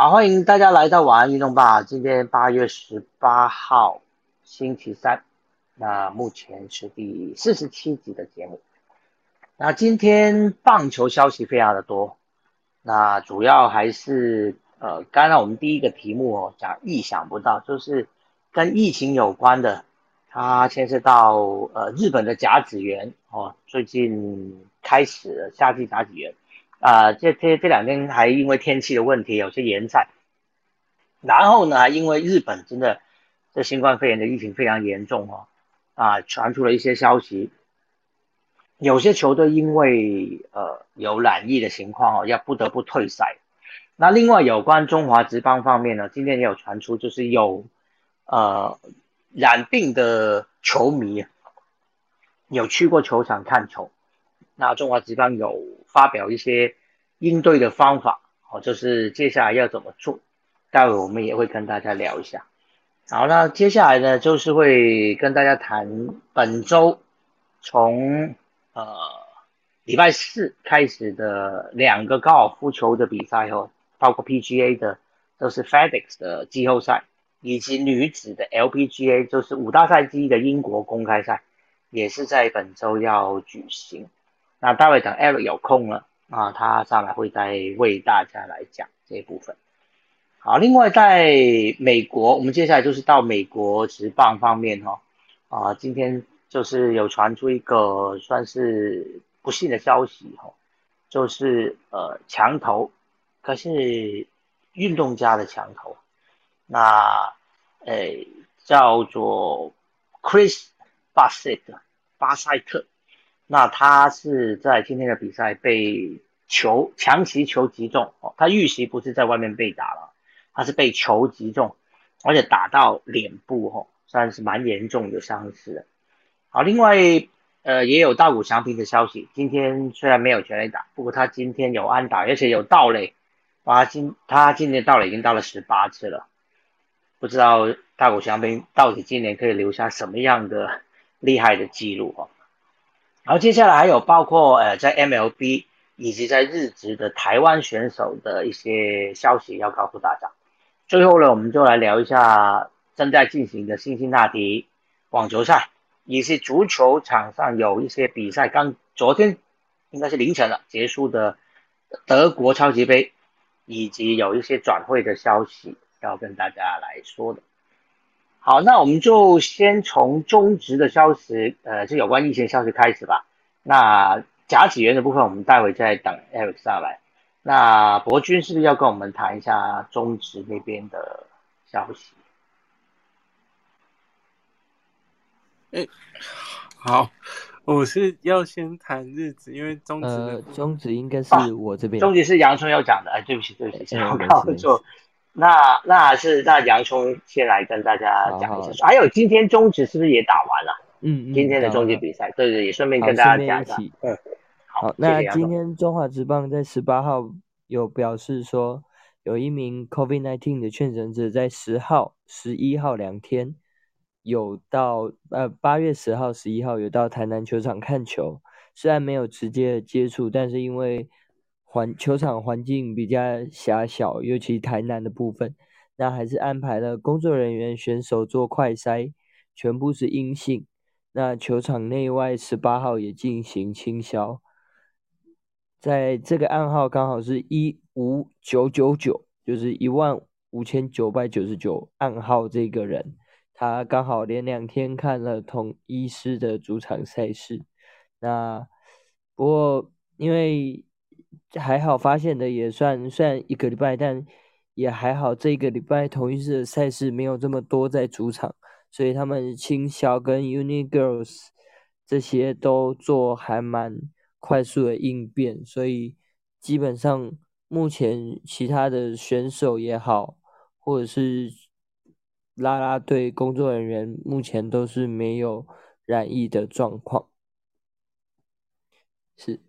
好，欢迎大家来到晚安运动吧。今天八月十八号，星期三，那目前是第四十七集的节目。那今天棒球消息非常的多，那主要还是呃，刚刚我们第一个题目哦，讲意想不到，就是跟疫情有关的，它牵涉到呃日本的甲子园哦，最近开始夏季甲子园。啊，这这这两天还因为天气的问题有些延赛，然后呢，还因为日本真的这新冠肺炎的疫情非常严重哦，啊，传出了一些消息，有些球队因为呃有染疫的情况哦，要不得不退赛。那另外有关中华职棒方面呢，今天也有传出，就是有呃染病的球迷有去过球场看球。那中华职棒有发表一些应对的方法，哦，就是接下来要怎么做，待会我们也会跟大家聊一下。好，那接下来呢，就是会跟大家谈本周从呃礼拜四开始的两个高尔夫球的比赛哦，包括 PGA 的都是 FedEx 的季后赛，以及女子的 LPGA 就是五大赛季的英国公开赛，也是在本周要举行。那待会等 Eric 有空了啊，他上来会再为大家来讲这部分。好，另外在美国，我们接下来就是到美国职棒方面哈啊，今天就是有传出一个算是不幸的消息哈，就是呃墙头，可是运动家的墙头，那诶叫做 Chris Bassett 巴塞特。那他是在今天的比赛被球强袭球击中哦，他预习不是在外面被打了，他是被球击中，而且打到脸部哦，算是蛮严重的伤势。好，另外呃也有大谷翔平的消息，今天虽然没有全垒打，不过他今天有安打，而且有盗垒，哇今他今年盗垒已经到了十八次了，不知道大谷翔平到底今年可以留下什么样的厉害的记录哦。然后接下来还有包括呃在 MLB 以及在日职的台湾选手的一些消息要告诉大家。最后呢，我们就来聊一下正在进行的辛辛那提网球赛，以及足球场上有一些比赛刚昨天应该是凌晨了结束的德国超级杯，以及有一些转会的消息要跟大家来说的。好，那我们就先从中值的消息，呃，就有关疫情消息开始吧。那甲子园的部分，我们待会再等 Eric 上来。那博君是不是要跟我们谈一下中职那边的消息？哎，好，我是要先谈日子，因为中职呃，中职应该是我这边，中职是杨春要讲的。哎，对不起，对不起，我搞错。那那是那洋葱先来跟大家讲一下，还有今天中职是不是也打完了？嗯，今天的终极比赛，对对，也顺便跟大家讲一下。嗯，好，那今天中华职棒在十八号有表示说，有一名 COVID-19 的确诊者在十号、十一号两天有到呃八月十号、十一号有到台南球场看球，虽然没有直接的接触，但是因为环球场环境比较狭小，尤其台南的部分，那还是安排了工作人员、选手做快筛，全部是阴性。那球场内外十八号也进行清消，在这个暗号刚好是一五九九九，就是一万五千九百九十九暗号。这个人他刚好连两天看了同一师的主场赛事，那不过因为。还好发现的也算算一个礼拜，但也还好这个礼拜同一次的赛事没有这么多在主场，所以他们青小跟 Uni Girls 这些都做还蛮快速的应变，所以基本上目前其他的选手也好，或者是啦啦队工作人员目前都是没有染疫的状况，是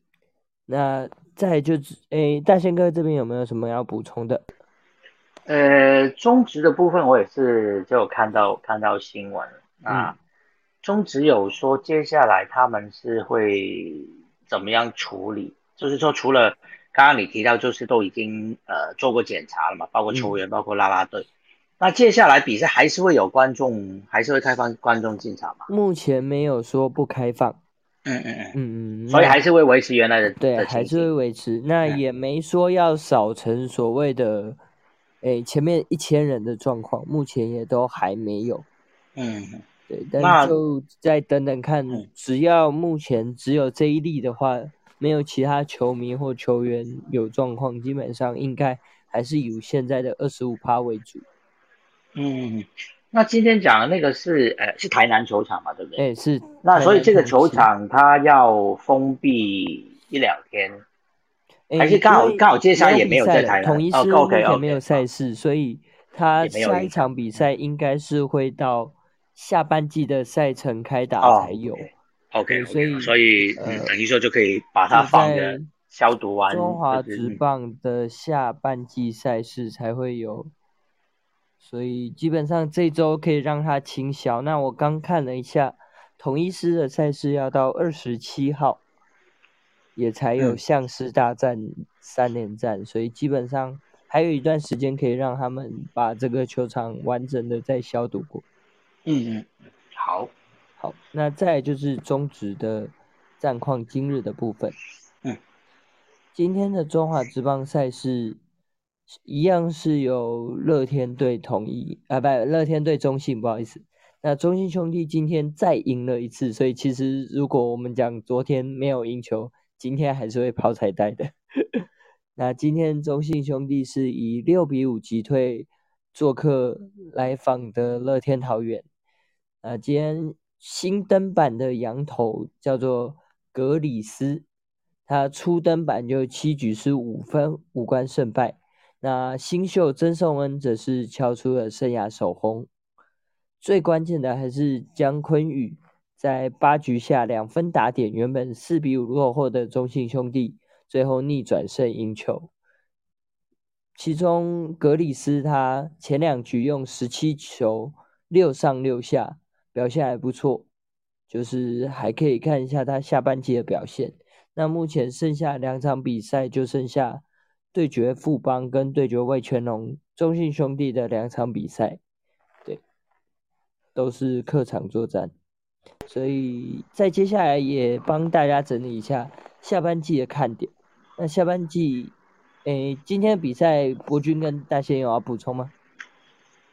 那。再就是，诶，大仙哥这边有没有什么要补充的？呃，中职的部分我也是就有看到看到新闻啊，中职有说接下来他们是会怎么样处理，就是说除了刚刚你提到就是都已经呃做过检查了嘛，包括球员，包括啦啦队。那接下来比赛还是会有观众，还是会开放观众进场吗？目前没有说不开放。嗯嗯嗯嗯嗯，所以还是会维持原来的对，还是会维持。那也没说要少成所谓的，诶前面一千人的状况，目前也都还没有。嗯，对，但就再等等看，只要目前只有这一例的话，没有其他球迷或球员有状况，基本上应该还是以现在的二十五趴为主。嗯。那今天讲的那个是，呃，是台南球场嘛，对不对？哎，是。那所以这个球场它要封闭一两天，还是刚好刚好接下来也没有在台南，统一是目前没有赛事，所以他下一场比赛应该是会到下半季的赛程开打才有。OK，所以所以嗯等于说就可以把它放着消毒完。中华职棒的下半季赛事才会有。所以基本上这周可以让它清消。那我刚看了一下，同一师的赛事要到二十七号，也才有向师大战三连战，所以基本上还有一段时间可以让他们把这个球场完整的再消毒过。嗯嗯，好，好，那再就是中职的战况今日的部分。嗯，今天的中华职棒赛事。一样是有乐天队统一啊，不，乐天队中信，不好意思。那中信兄弟今天再赢了一次，所以其实如果我们讲昨天没有赢球，今天还是会抛彩带的。那今天中信兄弟是以六比五击退做客来访的乐天桃园。啊，今天新登板的羊头叫做格里斯，他初登板就七局是五分，五关胜败。那新秀曾颂恩则是敲出了生涯首轰，最关键的还是姜昆宇在八局下两分打点，原本四比五落后的中信兄弟，最后逆转胜赢球。其中格里斯他前两局用十七球六上六下，表现还不错，就是还可以看一下他下半季的表现。那目前剩下两场比赛就剩下。对决富邦跟对决魏全龙中信兄弟的两场比赛，对，都是客场作战，所以在接下来也帮大家整理一下下半季的看点。那下半季，诶，今天的比赛博君跟大仙有要补充吗？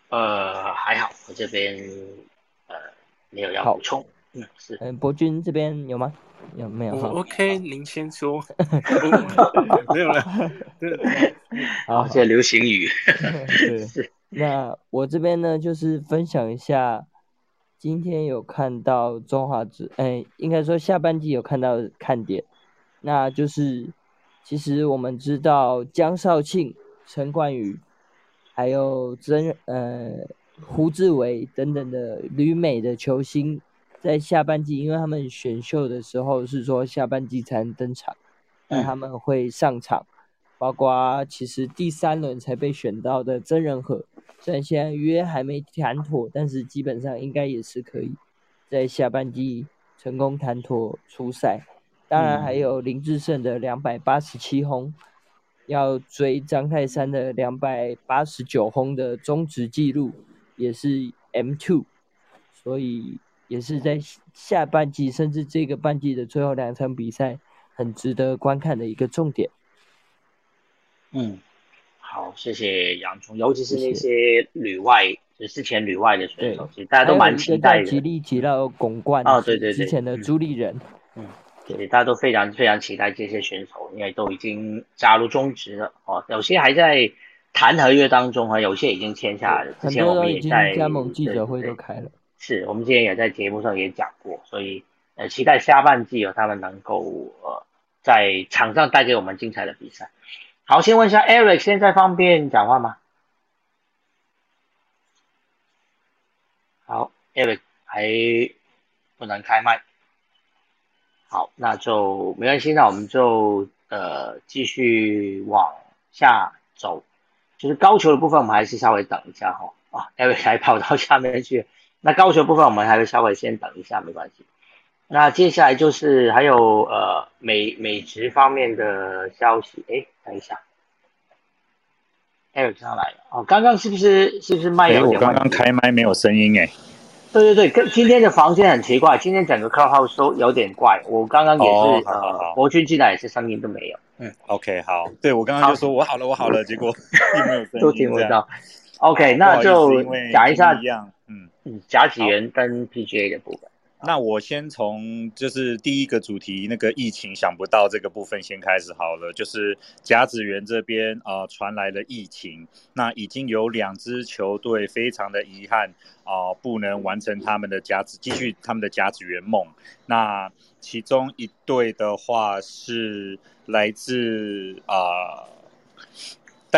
呃，还好，我这边呃没有要补充。嗯，是。嗯，博君这边有吗？有没有？OK，您先说。没有了。好，这流行语。是。那我这边呢，就是分享一下，今天有看到中华职，哎，应该说下半季有看到看点，那就是其实我们知道江少庆、陈冠宇，还有曾呃胡志伟等等的旅美的球星。在下半季，因为他们选秀的时候是说下半季才能登场，那他们会上场，包括其实第三轮才被选到的真人和，虽然现在约还没谈妥，但是基本上应该也是可以在下半季成功谈妥出赛。当然还有林志胜的两百八十七轰，要追张泰山的两百八十九轰的中职纪录，也是 M two，所以。也是在下半季，甚至这个半季的最后两场比赛，很值得观看的一个重点。嗯，好，谢谢杨聪，尤其是那些旅外，就之前旅外的选手，其实大家都蛮期待的。吉利吉到拱冠哦，对对对，之前的朱立人，嗯，对，大家都非常非常期待这些选手，因为都已经加入中职了哦，有些还在谈合约当中啊，有些已经签下来了。很多都已经加盟记者会都开了。是我们之前也在节目上也讲过，所以呃期待下半季哦他们能够呃在场上带给我们精彩的比赛。好，先问一下 Eric，现在方便讲话吗？好，Eric 还不能开麦。好，那就没关系，那我们就呃继续往下走，就是高球的部分我们还是稍微等一下哈啊，Eric 还跑到下面去。那高球部分我们还是稍微先等一下，没关系。那接下来就是还有呃美美职方面的消息，哎，等一下，Eric 上来了哦，刚刚是不是是不是麦有点？我刚刚开麦没有声音哎。对对对，跟今天的房间很奇怪，今天整个 Clubhouse 都有点怪。我刚刚也是呃，国军进来也是声音都没有。嗯，OK，好，对我刚刚就说我好了，我好了，结果 并没有声音，都听不到。OK，那就讲一下，甲子园跟 PGA 的部分。那我先从就是第一个主题那个疫情想不到这个部分先开始好了，就是甲子园这边啊传来了疫情，那已经有两支球队非常的遗憾啊不能完成他们的甲子继续他们的甲子园梦，那其中一队的话是来自啊。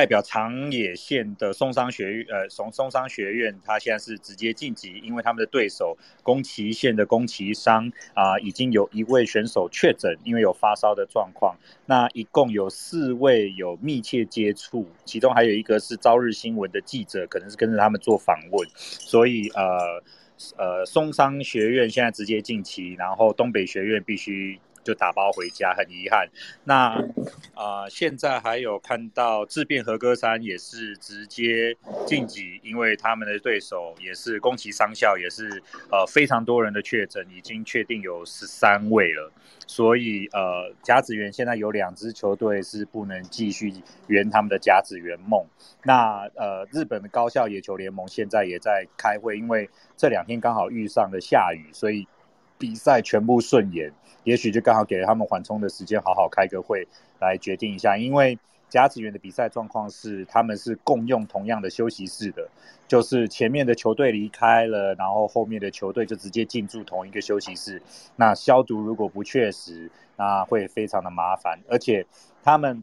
代表长野县的松山学院，呃，松松山学院，他现在是直接晋级，因为他们的对手宫崎县的宫崎商啊，已经有一位选手确诊，因为有发烧的状况。那一共有四位有密切接触，其中还有一个是朝日新闻的记者，可能是跟着他们做访问。所以，呃，呃，松山学院现在直接晋级，然后东北学院必须。就打包回家，很遗憾。那啊，现在还有看到自变和歌山也是直接晋级，因为他们的对手也是宫崎商校，也是呃非常多人的确诊，已经确定有十三位了。所以呃，甲子园现在有两支球队是不能继续圆他们的甲子园梦。那呃，日本的高校野球联盟现在也在开会，因为这两天刚好遇上了下雨，所以比赛全部顺延。也许就刚好给了他们缓冲的时间，好好开个会来决定一下。因为甲子园的比赛状况是，他们是共用同样的休息室的，就是前面的球队离开了，然后后面的球队就直接进驻同一个休息室。那消毒如果不确实，那会非常的麻烦。而且他们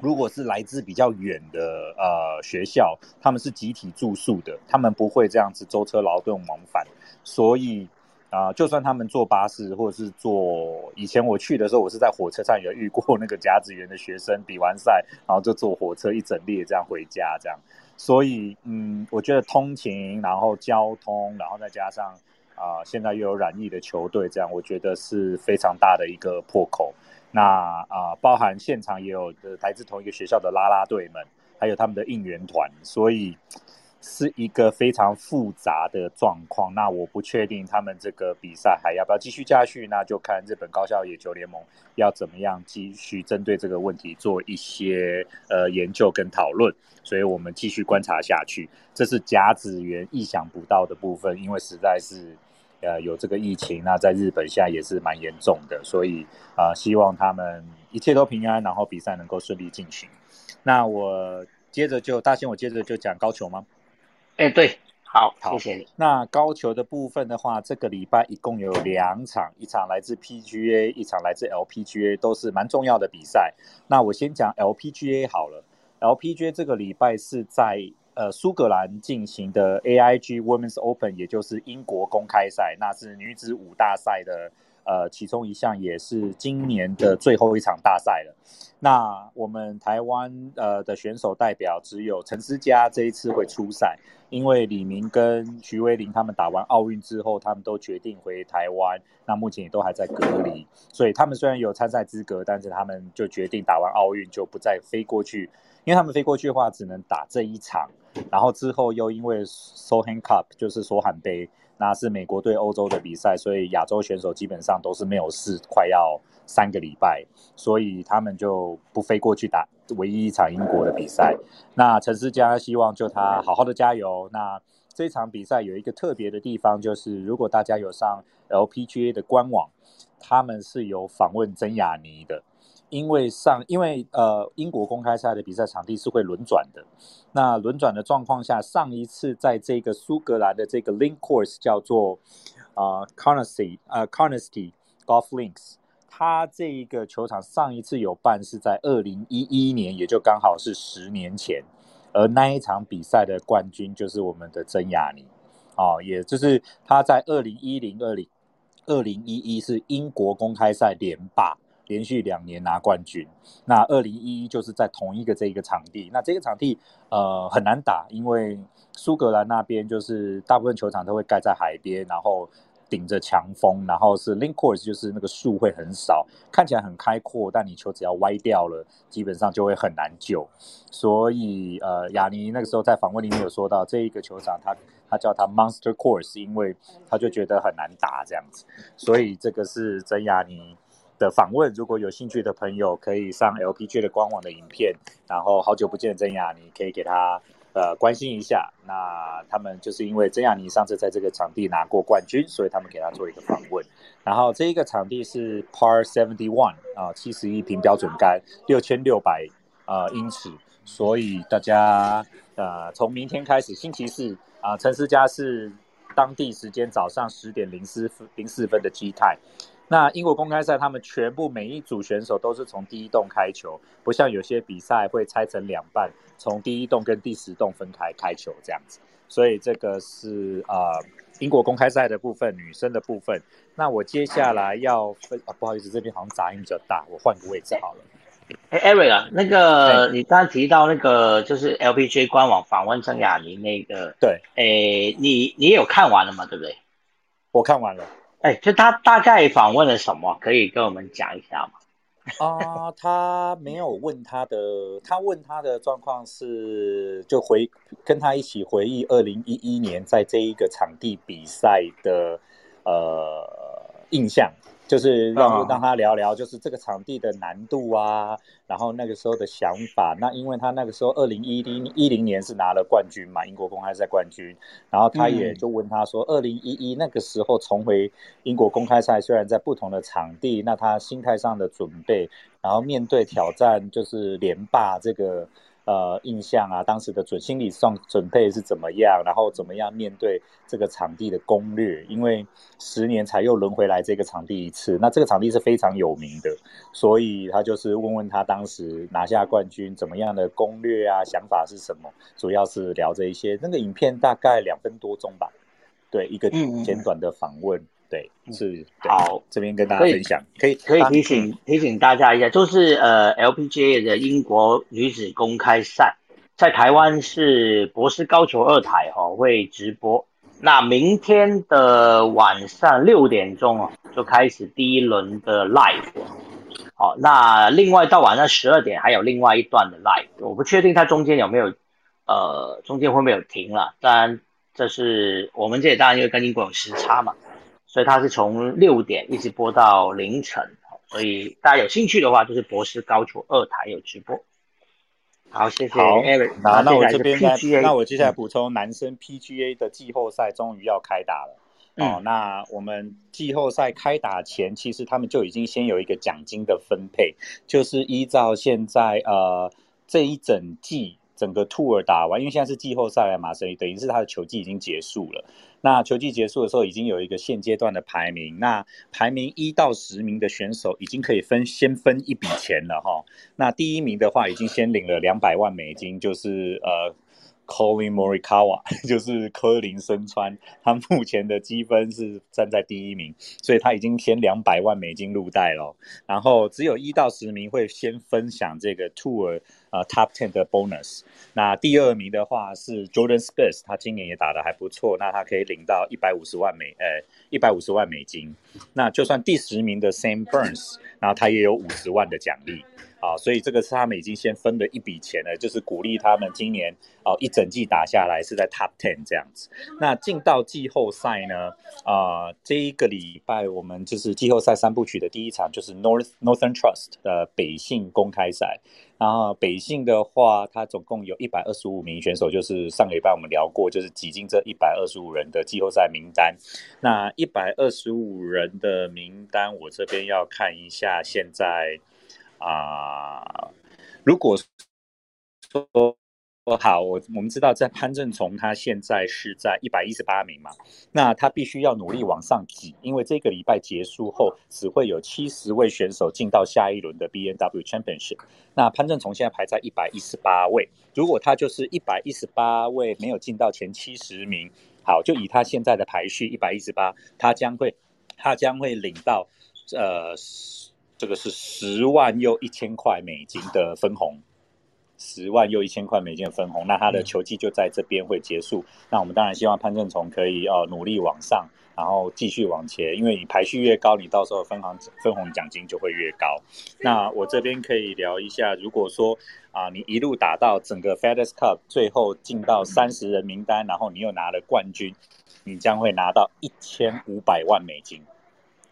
如果是来自比较远的呃学校，他们是集体住宿的，他们不会这样子舟车劳顿往返，所以。啊，就算他们坐巴士，或者是坐以前我去的时候，我是在火车上有遇过那个甲子园的学生比完赛，然后就坐火车一整列这样回家，这样。所以，嗯，我觉得通勤，然后交通，然后再加上啊，现在又有染疫的球队，这样我觉得是非常大的一个破口。那啊，包含现场也有来自同一个学校的啦啦队们，还有他们的应援团，所以。是一个非常复杂的状况，那我不确定他们这个比赛还要不要继续下去，那就看日本高校野球联盟要怎么样继续针对这个问题做一些呃研究跟讨论，所以我们继续观察下去。这是甲子园意想不到的部分，因为实在是呃有这个疫情，那在日本现在也是蛮严重的，所以啊希望他们一切都平安，然后比赛能够顺利进行。那我接着就大兴，我接着就讲高球吗？哎，对，好，谢谢你。那高球的部分的话，这个礼拜一共有两场，一场来自 PGA，一场来自 LPGA，都是蛮重要的比赛。那我先讲 LPGA 好了。LPGA 这个礼拜是在呃苏格兰进行的 AIG Women's Open，也就是英国公开赛，那是女子五大赛的呃其中一项，也是今年的最后一场大赛了。那我们台湾呃的选手代表只有陈思佳这一次会出赛。因为李明跟徐威林他们打完奥运之后，他们都决定回台湾，那目前也都还在隔离，所以他们虽然有参赛资格，但是他们就决定打完奥运就不再飞过去，因为他们飞过去的话只能打这一场，然后之后又因为 Sohan Cup 就是索罕杯，那是美国对欧洲的比赛，所以亚洲选手基本上都是没有事，快要三个礼拜，所以他们就不飞过去打。唯一一场英国的比赛，那陈思佳希望就他好好的加油。那这场比赛有一个特别的地方，就是如果大家有上 LPGA 的官网，他们是有访问曾雅妮的。因为上因为呃英国公开赛的比赛场地是会轮转的，那轮转的状况下，上一次在这个苏格兰的这个 Link Course 叫做啊 Carnesty 呃 Carnesty Golf Links。他这一个球场上一次有办是在二零一一年，也就刚好是十年前，而那一场比赛的冠军就是我们的曾雅妮，哦，也就是他在二零一零、二零二零一一是英国公开赛连霸，连续两年拿冠军。那二零一一就是在同一个这一个场地，那这个场地呃很难打，因为苏格兰那边就是大部分球场都会盖在海边，然后。顶着强风，然后是 link course，就是那个树会很少，看起来很开阔，但你球只要歪掉了，基本上就会很难救。所以呃，雅尼那个时候在访问里面有说到，这一个球场他他叫他 monster course，因为他就觉得很难打这样子。所以这个是曾雅尼的访问，如果有兴趣的朋友可以上 LPG 的官网的影片，然后好久不见的曾雅尼，可以给他。呃，关心一下，那他们就是因为曾雅妮上次在这个场地拿过冠军，所以他们给他做一个访问。然后这一个场地是 Par Seventy One 啊，七十一平标准杆，六千六百呃英尺，所以大家呃从明天开始，星期四啊，陈思佳是当地时间早上十点零四分零四分的基态。那英国公开赛，他们全部每一组选手都是从第一洞开球，不像有些比赛会拆成两半，从第一洞跟第十洞分开开球这样子。所以这个是啊，英国公开赛的部分，女生的部分。那我接下来要分啊，不好意思，这边好像杂音比较大，我换个位置好了。哎，Eric 啊，那个你刚刚提到那个就是 LPG 官网访问郑雅妮那个，对，哎，你你有看完了吗？对不对？我看完了。哎，就他大概访问了什么？可以跟我们讲一下吗？啊，他没有问他的，他问他的状况是，就回跟他一起回忆二零一一年在这一个场地比赛的呃印象。就是让让他聊聊，就是这个场地的难度啊，然后那个时候的想法。那因为他那个时候二零一零一零年是拿了冠军嘛，英国公开赛冠军。然后他也就问他说，二零一一那个时候重回英国公开赛，虽然在不同的场地，那他心态上的准备，然后面对挑战就是连霸这个。呃，印象啊，当时的准心理上准备是怎么样？然后怎么样面对这个场地的攻略？因为十年才又轮回来这个场地一次，那这个场地是非常有名的，所以他就是问问他当时拿下冠军怎么样的攻略啊，想法是什么？主要是聊这一些。那个影片大概两分多钟吧，对，一个简短的访问。对，是好，这边跟大家分享，可以可以提醒提醒大家一下，就是呃，LPGA 的英国女子公开赛，在台湾是博斯高球二台哈会直播，那明天的晚上六点钟哦就开始第一轮的 live，好，那另外到晚上十二点还有另外一段的 live，我不确定它中间有没有呃中间会不会有停了，当然这是我们这里当然因为跟英国有时差嘛。所以它是从六点一直播到凌晨，所以大家有兴趣的话，就是博士高球二台有直播。好，谢谢。好，那那我这边那我接下来补充，男生 PGA 的季后赛终于要开打了。哦，那我们季后赛开打前，其实他们就已经先有一个奖金的分配，就是依照现在呃这一整季整个 tour 打完，因为现在是季后赛了嘛，所以等于是他的球季已经结束了。那球季结束的时候，已经有一个现阶段的排名。那排名一到十名的选手，已经可以分先分一笔钱了哈。那第一名的话，已经先领了两百万美金，就是呃。Colin Morikawa 就是科林森川，他目前的积分是站在第一名，所以他已经先两百万美金入袋了。然后只有一到十名会先分享这个 Tour 呃 Top Ten 的 bonus。那第二名的话是 Jordan Spieth，他今年也打得还不错，那他可以领到一百五十万美呃一百五十万美金。那就算第十名的 Sam Burns，然后他也有五十万的奖励。啊，所以这个是他们已经先分了一笔钱了，就是鼓励他们今年哦一整季打下来是在 Top Ten 这样子。那进到季后赛呢？啊，这一个礼拜我们就是季后赛三部曲的第一场就是 North Northern Trust 的北信公开赛。然后北信的话，它总共有一百二十五名选手，就是上个礼拜我们聊过，就是挤进这一百二十五人的季后赛名单。那一百二十五人的名单，我这边要看一下现在。啊，如果说好，我我们知道在潘正从他现在是在一百一十八名嘛，那他必须要努力往上挤，因为这个礼拜结束后只会有七十位选手进到下一轮的 B N W Championship。那潘正从现在排在一百一十八位，如果他就是一百一十八位没有进到前七十名，好，就以他现在的排序一百一十八，他将会他将会领到呃。这个是十万又一千块美金的分红，十万又一千块美金的分红，那他的球季就在这边会结束。那我们当然希望潘正崇可以哦努力往上。然后继续往前，因为你排序越高，你到时候分行分红奖金就会越高。那我这边可以聊一下，如果说啊，你一路打到整个 FedEx Cup，最后进到三十人名单，然后你又拿了冠军，你将会拿到一千五百万美金，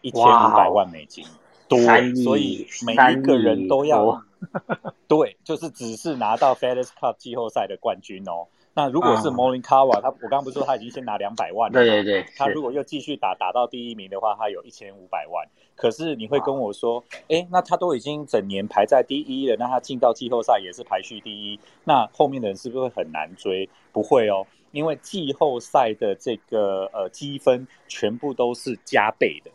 一千五百万美金，多，所以每一个人都要，对，就是只是拿到 FedEx Cup 季后赛的冠军哦。那如果是 Molinkawa，他我刚刚不是说他已经先拿两百万了？对对对。他如果又继续打打到第一名的话，他有一千五百万。可是你会跟我说，哎，那他都已经整年排在第一了，那他进到季后赛也是排序第一，那后面的人是不是会很难追？不会哦，因为季后赛的这个呃积分全部都是加倍的，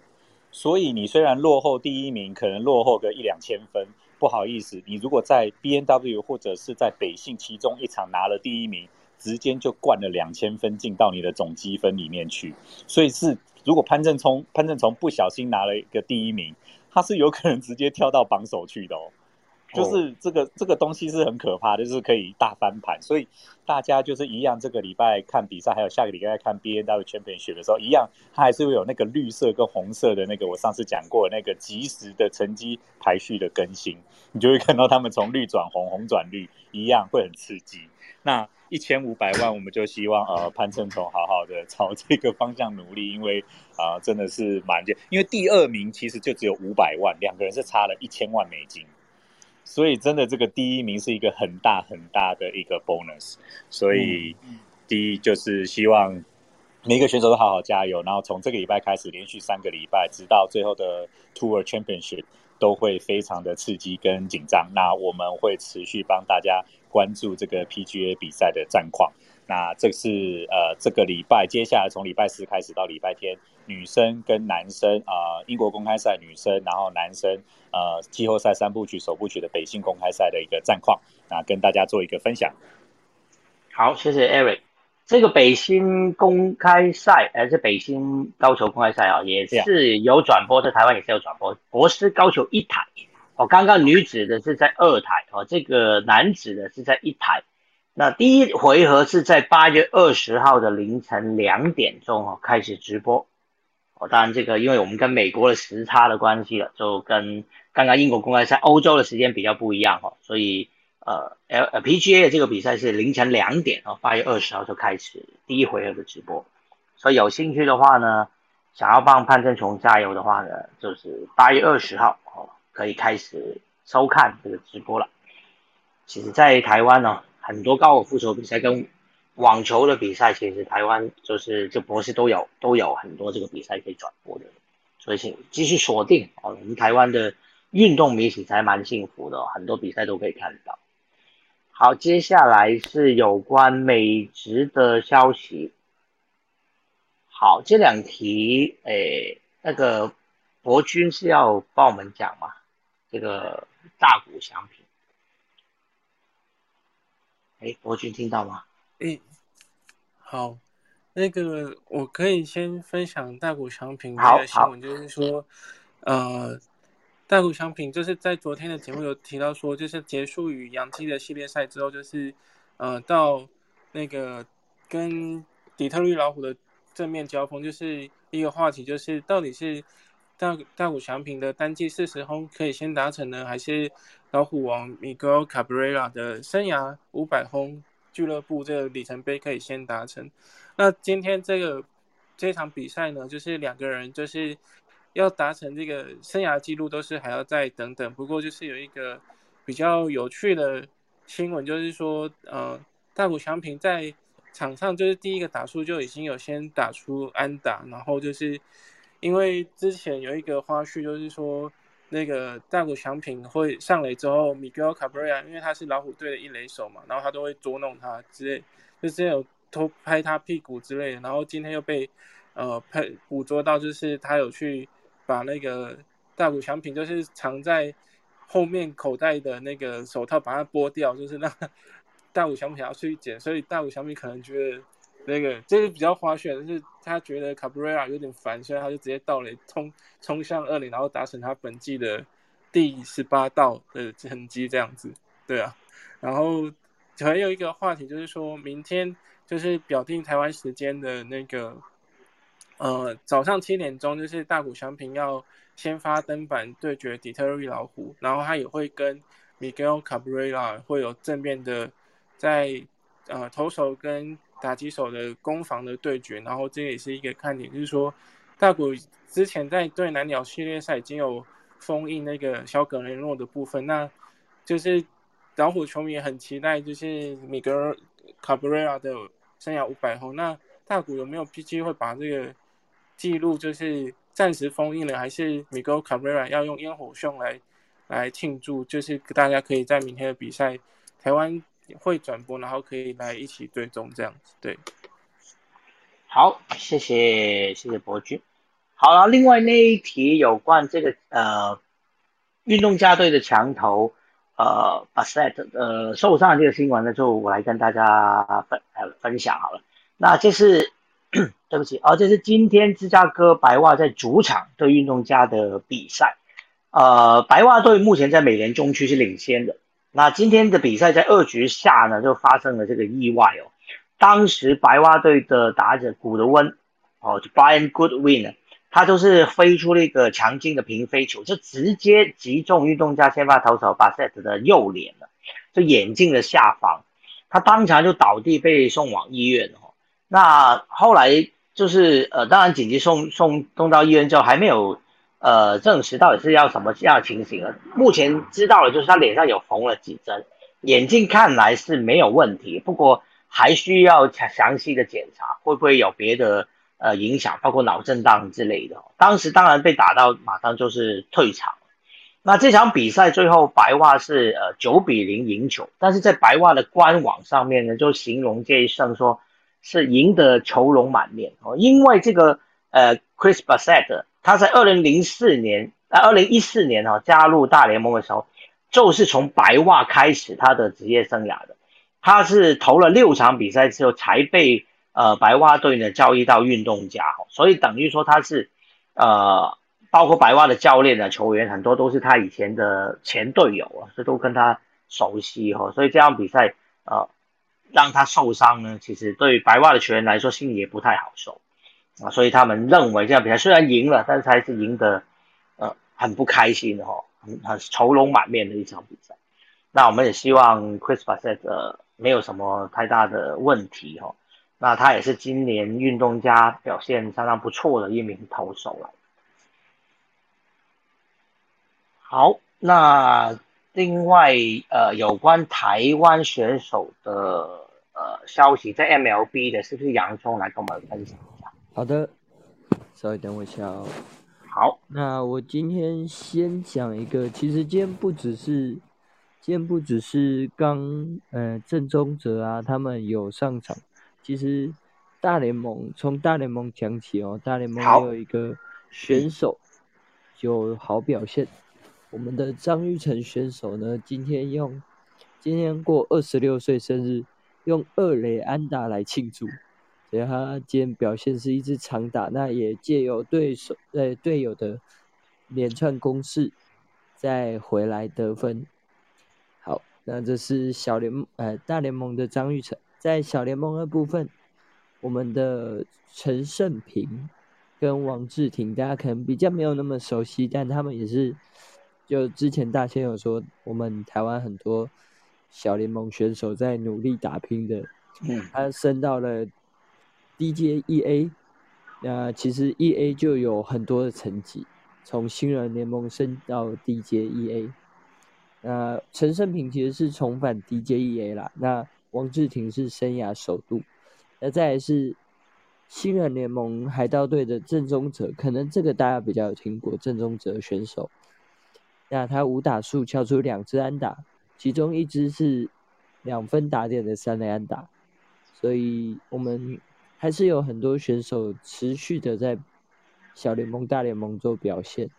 所以你虽然落后第一名，可能落后个一两千分，不好意思，你如果在 B N W 或者是在北信其中一场拿了第一名。直接就灌了两千分进到你的总积分里面去，所以是如果潘正聪潘正聪不小心拿了一个第一名，他是有可能直接跳到榜首去的哦。就是这个这个东西是很可怕，就是可以大翻盘。所以大家就是一样，这个礼拜看比赛，还有下个礼拜看 B N W Championship 的时候，一样，它还是会有那个绿色跟红色的那个我上次讲过那个即时的成绩排序的更新，你就会看到他们从绿转红，红转绿，一样会很刺激。那一千五百万，我们就希望呃潘正崇好好的朝这个方向努力，因为啊真的是蛮就因为第二名其实就只有五百万，两个人是差了一千万美金，所以真的这个第一名是一个很大很大的一个 bonus，所以第一就是希望每一个选手都好好加油，然后从这个礼拜开始连续三个礼拜，直到最后的 Tour Championship 都会非常的刺激跟紧张，那我们会持续帮大家。关注这个 PGA 比赛的战况。那这是呃这个礼拜，接下来从礼拜四开始到礼拜天，女生跟男生啊英国公开赛女生，然后男生呃季后赛三部曲首部曲的北信公开赛的一个战况，那跟大家做一个分享。好，谢谢 Eric。这个北新公开赛，还是北新高球公开赛啊，也是有转播，在台湾也是有转播，博斯高球一台。哦，刚刚女子的是在二台哦，这个男子的是在一台。那第一回合是在八月二十号的凌晨两点钟哦开始直播。哦，当然这个因为我们跟美国的时差的关系了，就跟刚刚英国公开赛欧洲的时间比较不一样哈，所以呃 L PGA 这个比赛是凌晨两点哦，八月二十号就开始第一回合的直播。所以有兴趣的话呢，想要帮潘正雄加油的话呢，就是八月二十号哦。可以开始收看这个直播了。其实，在台湾呢，很多高尔夫球比赛跟网球的比赛，其实台湾就是这博士都有都有很多这个比赛可以转播的。所以，请继续锁定哦，我们台湾的运动迷其实还蛮幸福的，很多比赛都可以看到。好，接下来是有关美职的消息。好，这两题，诶，那个博君是要帮我们讲吗？这个大谷翔平，哎，博君听到吗？哎，好，那个我可以先分享大谷翔平这个新闻，就是说，呃，大谷翔平就是在昨天的节目有提到说，就是结束与杨基的系列赛之后，就是呃，到那个跟底特律老虎的正面交锋，就是一个话题，就是到底是。大大谷翔平的单季四十轰可以先达成呢，还是老虎王 Miguel Cabrera 的生涯五百轰俱乐部这个里程碑可以先达成？那今天这个这场比赛呢，就是两个人就是要达成这个生涯纪录，都是还要再等等。不过就是有一个比较有趣的新闻，就是说，呃，大谷翔平在场上就是第一个打数就已经有先打出安打，然后就是。因为之前有一个花絮，就是说那个大谷翔平会上垒之后，Miguel Cabrera，因为他是老虎队的一垒手嘛，然后他都会捉弄他之类，就之前有偷拍他屁股之类的，然后今天又被呃拍捕捉到，就是他有去把那个大谷翔平就是藏在后面口袋的那个手套把它剥掉，就是让 大谷翔平要去捡，所以大谷翔平可能觉得。那个这个比较滑雪，就是他觉得卡布瑞拉有点烦，所以他就直接倒垒冲冲向二垒，然后达成他本季的第十八道的成绩这样子。对啊，然后还有一个话题就是说明天就是表定台湾时间的那个呃早上七点钟就是大谷翔平要先发登板对决底特律老虎，然后他也会跟 Miguel Cabrera 会有正面的在呃投手跟打击手的攻防的对决，然后这也是一个看点，就是说大谷之前在对蓝鸟系列赛已经有封印那个小葛雷诺的部分，那就是老虎球迷很期待，就是米格尔卡布瑞拉的生涯五百后，那大谷有没有机会把这个记录就是暂时封印了，还是米格尔卡布瑞拉要用烟火秀来来庆祝？就是大家可以在明天的比赛，台湾会转播，然后可以来一起追踪这样子。对，好，谢谢谢谢伯君。好了，另外那一题有关这个呃运动家队的墙头呃 b a s e t 呃受伤这个新闻呢，就我来跟大家分呃分享好了。那这是对不起哦，这是今天芝加哥白袜在主场对运动家的比赛。呃，白袜队目前在美联中区是领先的。那今天的比赛在二局下呢，就发生了这个意外哦。当时白袜队的打者古德温哦，就 Brian Goodwin。他就是飞出了一个强劲的平飞球，就直接击中运动家先发投手巴塞特的右脸了，就眼镜的下方，他当场就倒地被送往医院哦。那后来就是呃，当然紧急送送送到医院之后，还没有呃证实到底是要什么样的情形了。目前知道的就是他脸上有缝了几针，眼睛看来是没有问题，不过还需要详详细的检查，会不会有别的。呃，影响包括脑震荡之类的。当时当然被打到，马上就是退场。那这场比赛最后白袜是呃九比零赢球，但是在白袜的官网上面呢，就形容这一胜说是赢得球容满面。哦，因为这个呃 Chris Bassett 他在二零零四年啊二零一四年哦加入大联盟的时候，就是从白袜开始他的职业生涯的，他是投了六场比赛之后才被。呃，白袜队呢交易到运动家，所以等于说他是，呃，包括白袜的教练呢、球员很多都是他以前的前队友啊，这都跟他熟悉。哈，所以这场比赛呃让他受伤呢，其实对白袜的球员来说心里也不太好受啊，所以他们认为这样比赛虽然赢了，但是还是赢得呃很不开心的哈，很很愁容满面的一场比赛。那我们也希望 Chris Bassett 没有什么太大的问题哈。那他也是今年运动家表现相当不错的一名投手了。好，那另外呃，有关台湾选手的消息，在 MLB 的，是不是洋葱来跟我们分享一下？好的，稍微等我一下哦。好，那我今天先讲一个，其实今天不只是，今天不只是刚呃郑宗哲啊，他们有上场。其实大联盟从大联盟讲起哦，大联盟有一个选手有好表现。我们的张玉成选手呢，今天用今天过二十六岁生日，用二垒安打来庆祝。所以他今天表现是一支长打，那也借由对手呃队友的连串攻势，再回来得分。好，那这是小联呃大联盟的张玉成。在小联盟的部分，我们的陈胜平跟王志廷，大家可能比较没有那么熟悉，但他们也是，就之前大仙有说，我们台湾很多小联盟选手在努力打拼的。嗯，他升到了 DJEA，那其实 EA 就有很多的层级，从新人联盟升到 DJEA。那陈胜平其实是重返 DJEA 啦，那。王志廷是生涯首度，那再来是新人联盟海盗队的郑宗哲，可能这个大家比较有听过郑宗哲选手。那他五打数敲出两支安打，其中一支是两分打点的三垒安打，所以我们还是有很多选手持续的在小联盟、大联盟做表现。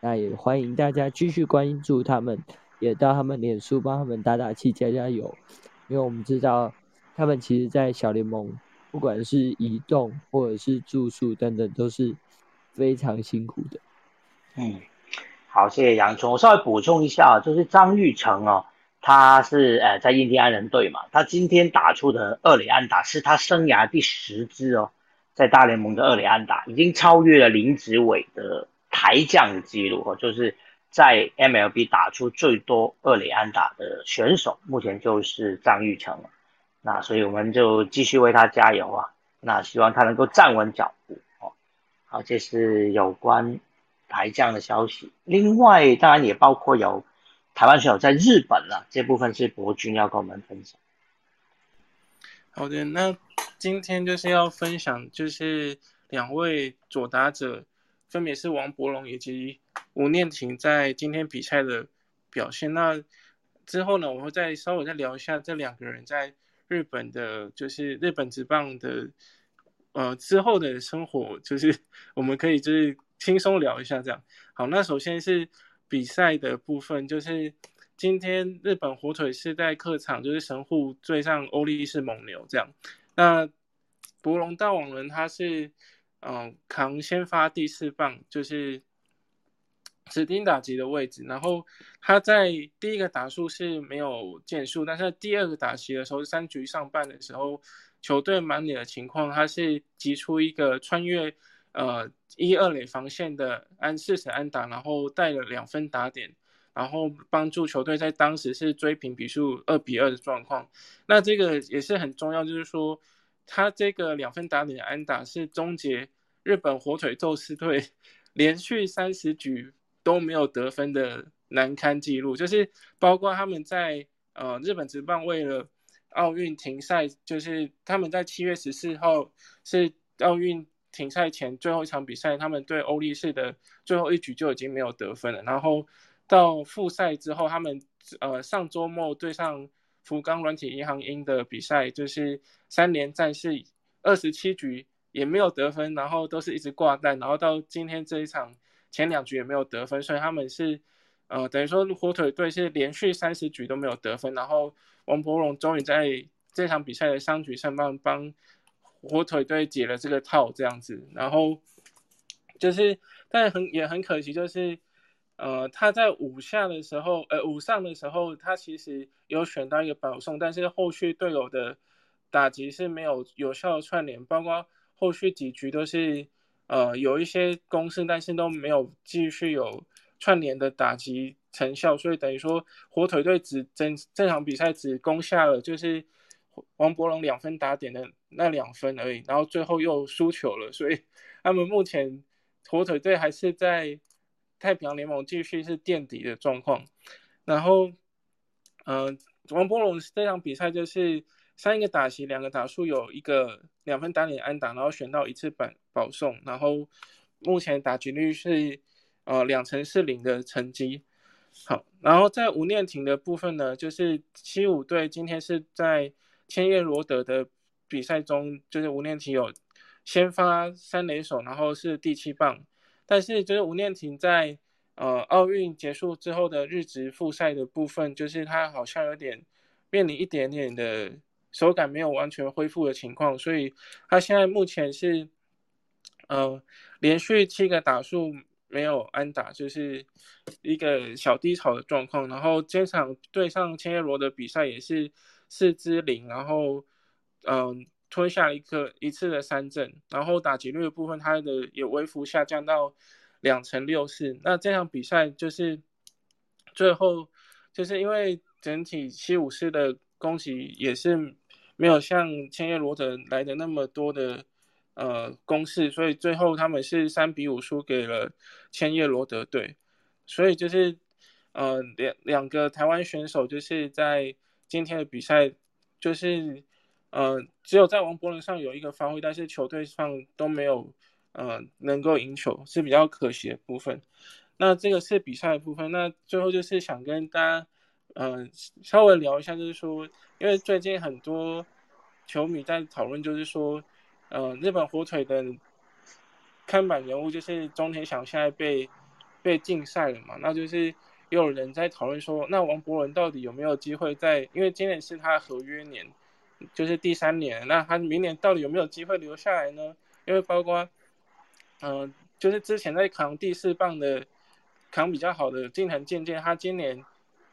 那也欢迎大家继续关注他们，也到他们脸书帮他们打打气、加加油。因为我们知道，他们其实，在小联盟，不管是移动或者是住宿等等，都是非常辛苦的。嗯，好，谢谢杨聪。我稍微补充一下，就是张玉成哦，他是呃在印第安人队嘛，他今天打出的二垒安打是他生涯第十支哦，在大联盟的二垒安打，已经超越了林子伟的台将的记录哦，就是在 MLB 打出最多二垒安打的选手，目前就是张玉成了。那所以我们就继续为他加油啊！那希望他能够站稳脚步哦。好，这是有关台将的消息。另外，当然也包括有台湾选手在日本了，这部分是博君要跟我们分享。好的，那今天就是要分享，就是两位左打者，分别是王伯龙以及吴念婷在今天比赛的表现。那之后呢，我会再稍微再聊一下这两个人在日本的，就是日本职棒的，呃之后的生活，就是我们可以就是轻松聊一下这样。好，那首先是比赛的部分，就是。今天日本火腿是在客场，就是神户对上欧力士蒙牛这样。那博龙大网人他是嗯扛先发第四棒，就是指定打击的位置。然后他在第一个打数是没有建数，但是第二个打击的时候，三局上半的时候，球队满脸的情况，他是击出一个穿越呃一二垒防线的安四十安打，然后带了两分打点。然后帮助球队在当时是追平比数二比二的状况，那这个也是很重要，就是说他这个两分打点的安打是终结日本火腿宙斯队 连续三十局都没有得分的难堪记录，就是包括他们在呃日本职棒为了奥运停赛，就是他们在七月十四号是奥运停赛前最后一场比赛，他们对欧力士的最后一局就已经没有得分了，然后。到复赛之后，他们呃上周末对上福冈软体银行鹰的比赛，就是三连战是二十七局也没有得分，然后都是一直挂蛋，然后到今天这一场前两局也没有得分，所以他们是呃等于说火腿队是连续三十局都没有得分，然后王柏荣终于在这场比赛的三局上半帮火腿队解了这个套这样子，然后就是但很也很可惜就是。呃，他在五下的时候，呃，五上的时候，他其实有选到一个保送，但是后续队友的打击是没有有效的串联，包括后续几局都是呃有一些攻势，但是都没有继续有串联的打击成效，所以等于说火腿队只整这场比赛只攻下了就是王伯龙两分打点的那两分而已，然后最后又输球了，所以 他们目前火腿队还是在。太平洋联盟继续是垫底的状况，然后，嗯，王波龙这场比赛就是三个打席，两个打数有一个两分打点安打，然后选到一次板保送，然后目前打击率是呃两成四零的成绩。好，然后在吴念婷的部分呢，就是七五队今天是在千叶罗德的比赛中，就是吴念婷有先发三垒手，然后是第七棒。但是，就是吴念婷在呃奥运结束之后的日职复赛的部分，就是他好像有点面临一点点的手感没有完全恢复的情况，所以他现在目前是呃连续七个打数没有安打，就是一个小低潮的状况。然后这场对上千叶罗的比赛也是四支零，然后嗯。吞下一颗一次的三振，然后打击率的部分，它的也微幅下降到两成六四。那这场比赛就是最后，就是因为整体七五四的攻击也是没有像千叶罗德来的那么多的呃攻势，所以最后他们是三比五输给了千叶罗德队。所以就是呃两两个台湾选手就是在今天的比赛就是。呃，只有在王博伦上有一个发挥，但是球队上都没有，呃，能够赢球是比较可惜的部分。那这个是比赛的部分。那最后就是想跟大家，呃，稍微聊一下，就是说，因为最近很多球迷在讨论，就是说，呃，日本火腿的看板人物就是中田翔现在被被禁赛了嘛？那就是又有人在讨论说，那王博伦到底有没有机会在？因为今年是他合约年。就是第三年，那他明年到底有没有机会留下来呢？因为包括，嗯，就是之前在扛第四棒的，扛比较好的近藤健健，他今年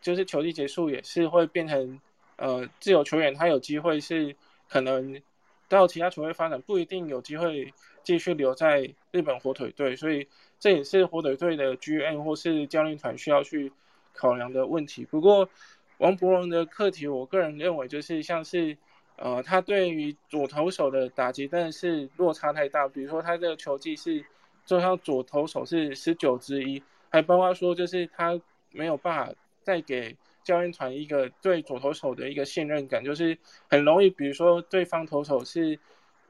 就是球季结束也是会变成呃自由球员，他有机会是可能到其他球队发展，不一定有机会继续留在日本火腿队，所以这也是火腿队的 GM 或是教练团需要去考量的问题。不过，王伯荣的课题，我个人认为就是像是，呃，他对于左投手的打击，但是落差太大。比如说，他这个球技是，就像左投手是十九之一，还包括说就是他没有办法再给。教练团一个对左投手的一个信任感，就是很容易，比如说对方投手是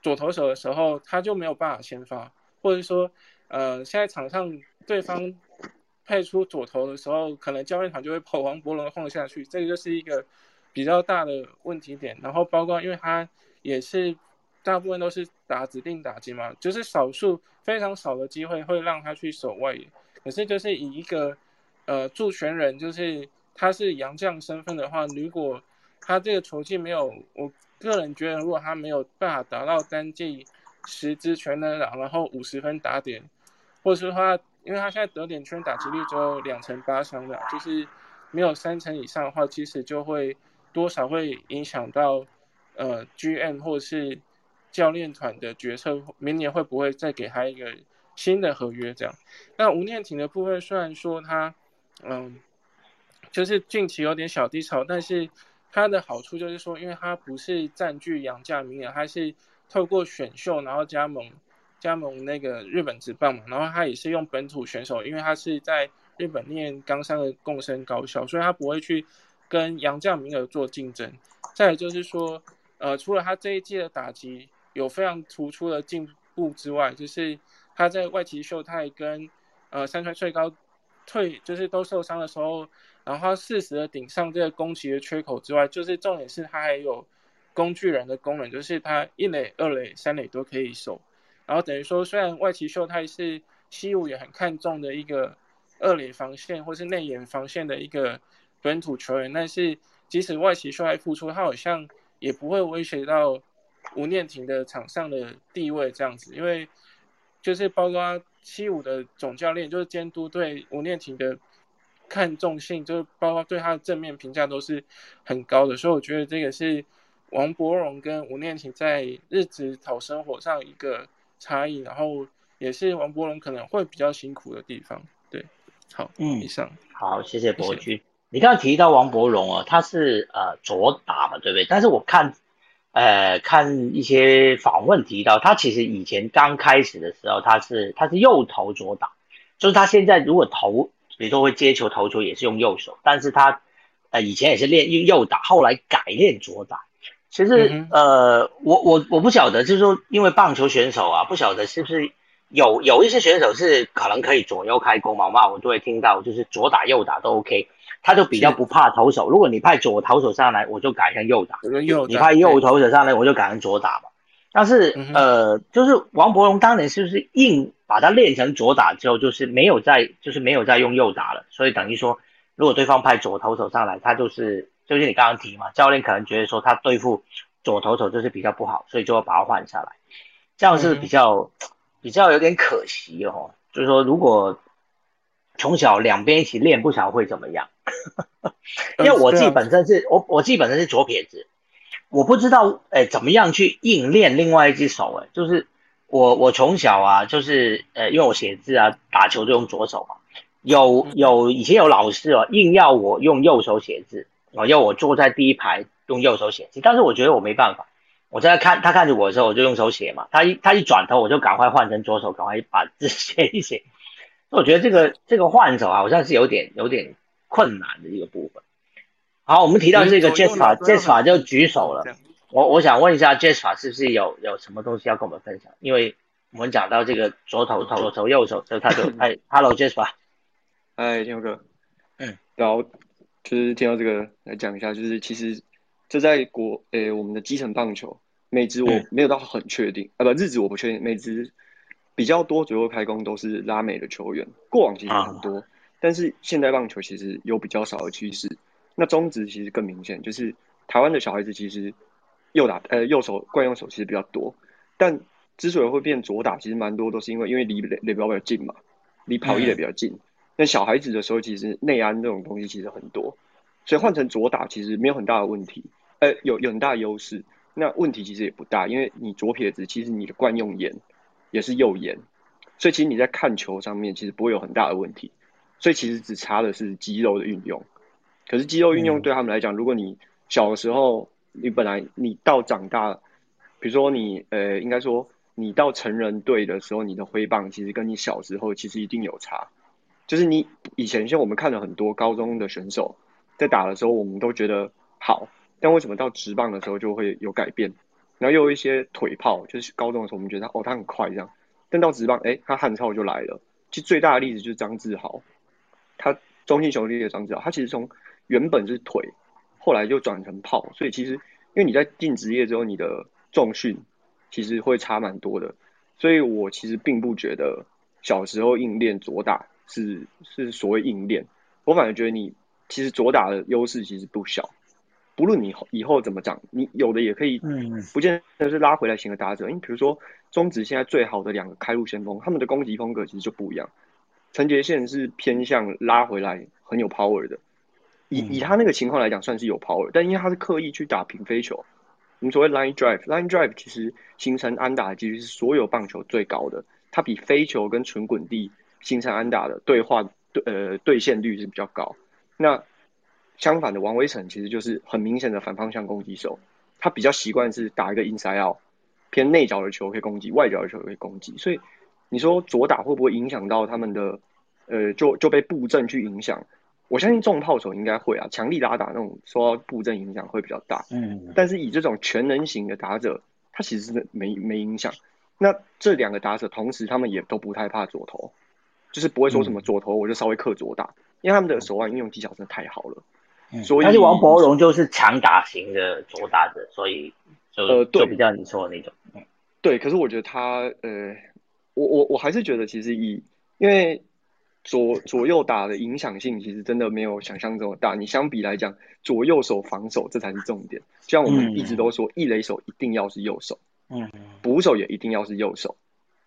左投手的时候，他就没有办法先发，或者说，呃，现在场上对方派出左投的时候，可能教练团就会跑王博龙放下去，这个就是一个比较大的问题点。然后包括因为他也是大部分都是打指定打击嘛，就是少数非常少的机会会让他去守外野，可是就是以一个呃助权人就是。他是洋将身份的话，如果他这个球技没有，我个人觉得，如果他没有办法达到单季十支全能打，然后五十分打点，或者说他，因为他现在得点圈打击率只有两成八三的，就是没有三成以上的话，其实就会多少会影响到呃 GM 或者是教练团的决策，明年会不会再给他一个新的合约这样？那吴念挺的部分，虽然说他嗯。就是近期有点小低潮，但是它的好处就是说，因为它不是占据洋价名额，它是透过选秀然后加盟加盟那个日本职棒嘛，然后它也是用本土选手，因为它是在日本念冈山的共生高校，所以它不会去跟洋将名额做竞争。再就是说，呃，除了他这一季的打击有非常突出的进步之外，就是他在外籍秀泰跟呃山川最高退就是都受伤的时候。然后适时的顶上这个攻击的缺口之外，就是重点是他还有工具人的功能，就是他一垒、二垒、三垒都可以守。然后等于说，虽然外崎秀太是西武也很看重的一个二垒防线或是内野防线的一个本土球员，但是即使外崎秀太复出，他好像也不会威胁到吴念婷的场上的地位这样子，因为就是包括七五的总教练就是监督对吴念婷的。看重性就是包括对他的正面评价都是很高的，所以我觉得这个是王伯荣跟吴念婷在日子讨生活上一个差异，然后也是王伯荣可能会比较辛苦的地方。对，好，嗯，以上，好，谢谢伯君。你刚刚提到王伯荣啊，他是呃左打嘛，对不对？但是我看呃看一些访问提到，他其实以前刚开始的时候，他是他是右投左打，就是他现在如果投。比如说会接球投球也是用右手，但是他呃以前也是练用右打，后来改练左打。其实呃我我我不晓得，就是说因为棒球选手啊，不晓得是不是有有一些选手是可能可以左右开弓嘛，我都会听到就是左打右打都 OK，他就比较不怕投手。如果你派左投手上来，我就改成右打；你派右投手上来，我就改成左打嘛。但是呃就是王伯荣当年是不是硬？把它练成左打之后，就是没有再就是没有再用右打了，所以等于说，如果对方派左投手上来，他就是就是你刚刚提嘛，教练可能觉得说他对付左投手就是比较不好，所以就要把他换下来，这样是比较比较有点可惜哦。就是说，如果从小两边一起练，不晓得会怎么样。因为我自己本身是我我自己本身是左撇子，我不知道哎怎么样去硬练另外一只手哎，就是。我我从小啊，就是呃，因为我写字啊，打球就用左手嘛。有有以前有老师哦，硬要我用右手写字，哦，要我坐在第一排用右手写字。但是我觉得我没办法，我在看他看着我的时候，我就用手写嘛。他一他一转头，我就赶快换成左手，赶快把字 写一写。我觉得这个这个换手啊，好像是有点有点困难的一个部分。好，我们提到这个 Jasper，Jasper 就举手了。我我想问一下，Jasper 是不是有有什么东西要跟我们分享？因为我们讲到这个左手投左投右手，所以他就 哎，Hello，Jasper，哎，天佑哥，嗯，然后就是听到这个来讲一下，就是其实这在国诶我们的基层棒球，每支我没有到很确定啊，不，日子我不确定，每支比较多左右开工都是拉美的球员，过往其实很多，但是现代棒球其实有比较少的趋势，那中职其实更明显，就是台湾的小孩子其实。右打呃右手惯用手其实比较多，但之所以会变左打，其实蛮多都是因为因为离垒垒比较近嘛，离跑一垒比较近。那小孩子的时候，其实内安这种东西其实很多，所以换成左打其实没有很大的问题，呃有有很大的优势。那问题其实也不大，因为你左撇子，其实你的惯用眼也是右眼，所以其实你在看球上面其实不会有很大的问题。所以其实只差的是肌肉的运用。可是肌肉运用对他们来讲，如果你小的时候，你本来你到长大，比如说你呃，应该说你到成人队的时候，你的挥棒其实跟你小时候其实一定有差。就是你以前像我们看了很多高中的选手在打的时候，我们都觉得好。但为什么到直棒的时候就会有改变？然后又有一些腿炮，就是高中的时候我们觉得哦他很快这样，但到直棒哎他汉超就来了。其实最大的例子就是张志豪，他中信雄狮的张志豪，他其实从原本是腿，后来就转成炮，所以其实因为你在进职业之后，你的重训其实会差蛮多的。所以我其实并不觉得小时候硬练左打是是所谓硬练，我反而觉得你其实左打的优势其实不小。不论你以后怎么长，你有的也可以，嗯不见得是拉回来型的打者。因为比如说中职现在最好的两个开路先锋，他们的攻击风格其实就不一样。陈杰宪是偏向拉回来很有 power 的，以以他那个情况来讲算是有 power，但因为他是刻意去打平飞球，我们所谓 line drive，line drive 其实形成安打的几率是所有棒球最高的，它比飞球跟纯滚地形成安打的对话对呃兑现率是比较高。那相反的，王威成其实就是很明显的反方向攻击手，他比较习惯是打一个 inside out，偏内角的球可以攻击，外角的球可以攻击。所以你说左打会不会影响到他们的，呃，就就被布阵去影响？我相信重炮手应该会啊，强力打打那种说布阵影响会比较大。嗯，但是以这种全能型的打者，他其实是没没影响。那这两个打者同时他们也都不太怕左投，就是不会说什么左投我就稍微克左打，因为他们的手腕运用技巧真的太好了。所以，但是王伯荣就是强打型的左打者，所以就呃，就比较你说的那种。对，可是我觉得他呃，我我我还是觉得其实以因为左左右打的影响性其实真的没有想象中大。你相比来讲，左右手防守这才是重点。就像我们一直都说，一垒手一定要是右手，嗯，捕手也一定要是右手。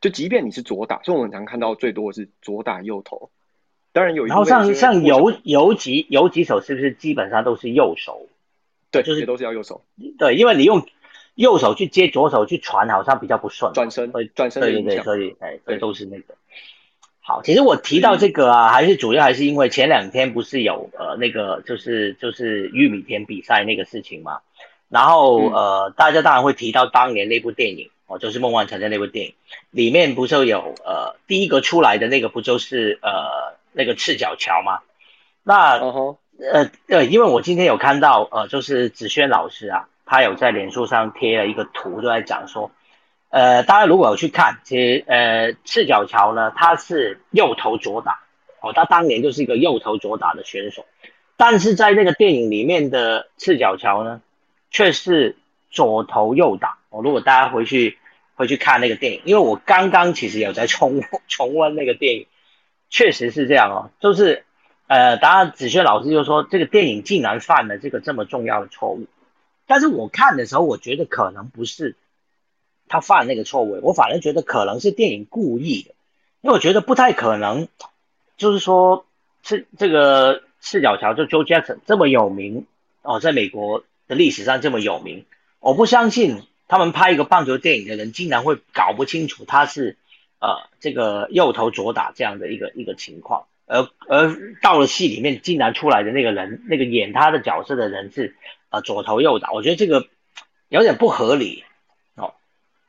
就即便你是左打，所以我们常看到最多的是左打右投。当然有，然后像像游游击游击手是不是基本上都是右手？对，就是都是要右手。对，因为你用右手去接左手去传，好像比较不顺。转身，转身。对对对，所以哎，这都是那个。好，其实我提到这个啊，还是主要还是因为前两天不是有呃那个就是就是玉米田比赛那个事情嘛，然后呃大家当然会提到当年那部电影哦，就是《梦幻成真》那部电影里面不就有呃第一个出来的那个不就是呃。那个赤脚桥吗？那呃呃，因为我今天有看到呃，就是子轩老师啊，他有在脸书上贴了一个图，就在讲说，呃，大家如果有去看，其实呃，赤脚桥呢，他是右投左打，哦，他当年就是一个右投左打的选手，但是在那个电影里面的赤脚桥呢，却是左投右打。哦，如果大家回去回去看那个电影，因为我刚刚其实有在重 重温那个电影。确实是这样哦，就是，呃，当然子轩老师就说这个电影竟然犯了这个这么重要的错误，但是我看的时候，我觉得可能不是他犯那个错误，我反而觉得可能是电影故意的，因为我觉得不太可能，就是说赤这个赤脚桥就 Joe Jackson 这么有名哦，在美国的历史上这么有名，我不相信他们拍一个棒球电影的人竟然会搞不清楚他是。呃，这个右投左打这样的一个一个情况，而而到了戏里面，竟然出来的那个人，那个演他的角色的人是呃左投右打，我觉得这个有点不合理。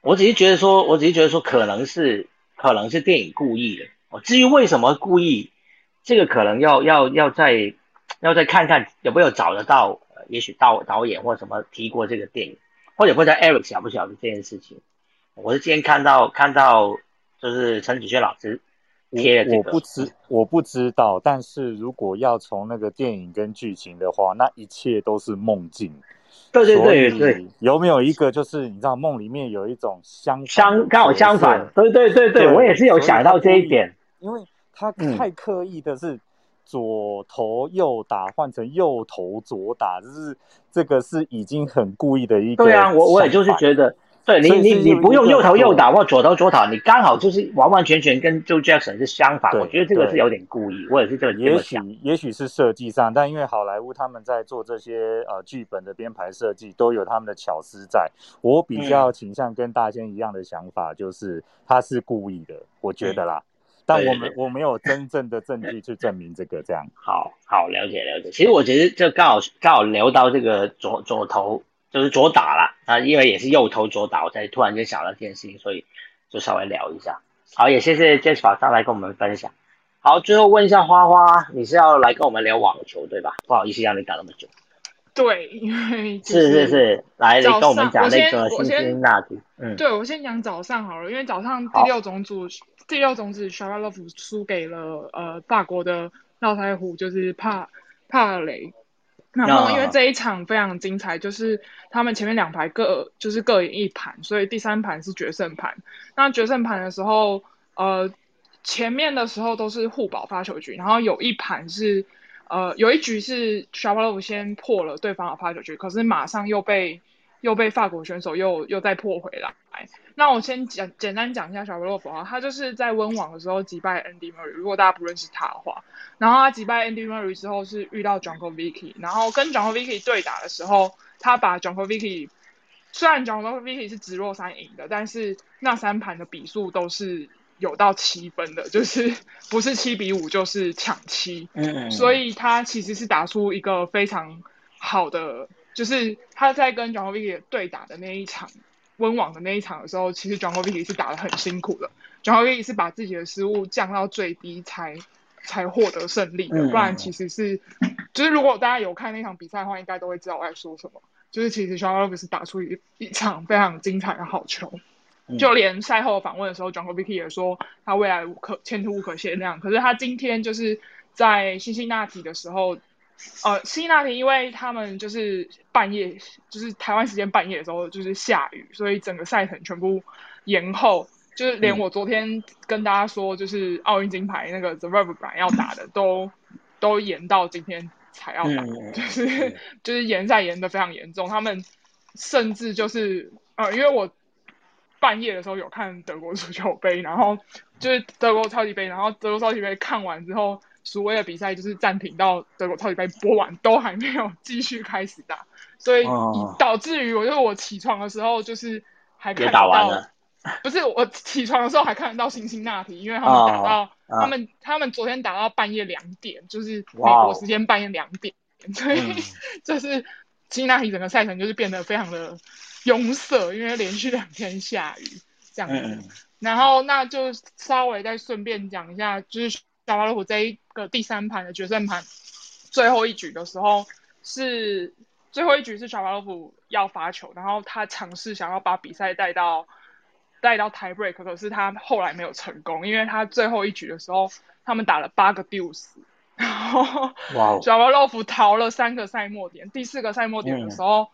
我只是觉得说，我只是觉得说，可能是可能是电影故意的哦。至于为什么故意，这个可能要要要再要再看看有没有找得到，也许导导演或什么提过这个电影，或者不知道 Eric 晓不晓得这件事情。我是今天看到看到。就是陈子轩老师贴的这个，我不知我不知道，但是如果要从那个电影跟剧情的话，那一切都是梦境。对对对对，有没有一个就是你知道梦里面有一种相相刚好相反？对对对对，我也是有想到这一点，因为他太刻意的是左投右打换成右投左打，就是这个是已经很故意的一个。对啊，我我也就是觉得。对你你你不用右投右打或左投左打，你刚好就是完完全全跟 Joe Jackson 是相反。我觉得这个是有点故意，我也是这个也许也许是设计上，但因为好莱坞他们在做这些呃剧本的编排设计都有他们的巧思在。我比较倾向跟大仙一样的想法，就是他是故意的，我觉得啦。但我们我没有真正的证据去证明这个这样。好好了解了解。其实我觉得就刚好刚好聊到这个左左投就是左打了啊，因为也是右投左打，我才突然间想到这件事情，所以就稍微聊一下。好，也谢谢 Jasper 上来跟我们分享。好，最后问一下花花，你是要来跟我们聊网球对吧？不好意思让你打那么久。对，因为是是是，来跟我们讲那个辛辛那提。嗯，对我先讲早上好了，因为早上第六种组第六种子 s h a r l o v 输给了呃法国的绕台虎，就是帕帕雷。然后因为这一场非常精彩，就是他们前面两排各就是各赢一盘，所以第三盘是决胜盘。那决胜盘的时候，呃，前面的时候都是互保发球局，然后有一盘是。呃，有一局是 s h a p o v 先破了对方的发球局，可是马上又被又被法国选手又又再破回来。那我先简简单讲一下 a p o v 啊，他就是在温网的时候击败 Andy Murray。如果大家不认识他的话，然后他击败 Andy Murray 之后是遇到 j o n k o Vicky，然后跟 j o n k o Vicky 对打的时候，他把 j o n k o Vicky 虽然 j o n k o Vicky 是直落三赢的，但是那三盘的比数都是。有到七分的，就是不是七比五就是抢七，嗯，所以他其实是打出一个非常好的，就是他在跟 j o h n v i c k 对打的那一场温网的那一场的时候，其实 j o h n v i c k 是打的很辛苦的 j o h n v i c k 是把自己的失误降到最低才才获得胜利的，不然其实是就是如果大家有看那场比赛的话，应该都会知道我在说什么，就是其实 j o h n v i c k 是打出一一场非常精彩的好球。就连赛后访问的时候 j o h n Vicky 也说他未来无可前途无可限量。可是他今天就是在辛辛那提的时候，呃，辛辛那提因为他们就是半夜，就是台湾时间半夜的时候就是下雨，所以整个赛程全部延后。就是连我昨天跟大家说，就是奥运金牌那个 The Verb 版要打的，都都延到今天才要打，就是 就是延赛延的非常严重。他们甚至就是呃，因为我。半夜的时候有看德国足球杯，然后就是德国超级杯，然后德国超级杯看完之后，苏威的比赛就是暂停到德国超级杯播完都还没有继续开始打，所以导致于我就是我起床的时候就是还看到，不是我起床的时候还看得到辛辛那提，因为他们打到他们他们昨天打到半夜两点，就是美国时间半夜两点，所以就是辛辛那提整个赛程就是变得非常的。拥塞，因为连续两天下雨，这样子。然后，那就稍微再顺便讲一下，就是小巴洛夫这一个第三盘的决胜盘，最后一局的时候是最后一局是小巴洛夫要发球，然后他尝试想要把比赛带到带到 tie break，可是他后来没有成功，因为他最后一局的时候他们打了八个 deuce，然后小巴洛夫逃了三个赛末点，第四个赛末点的时候。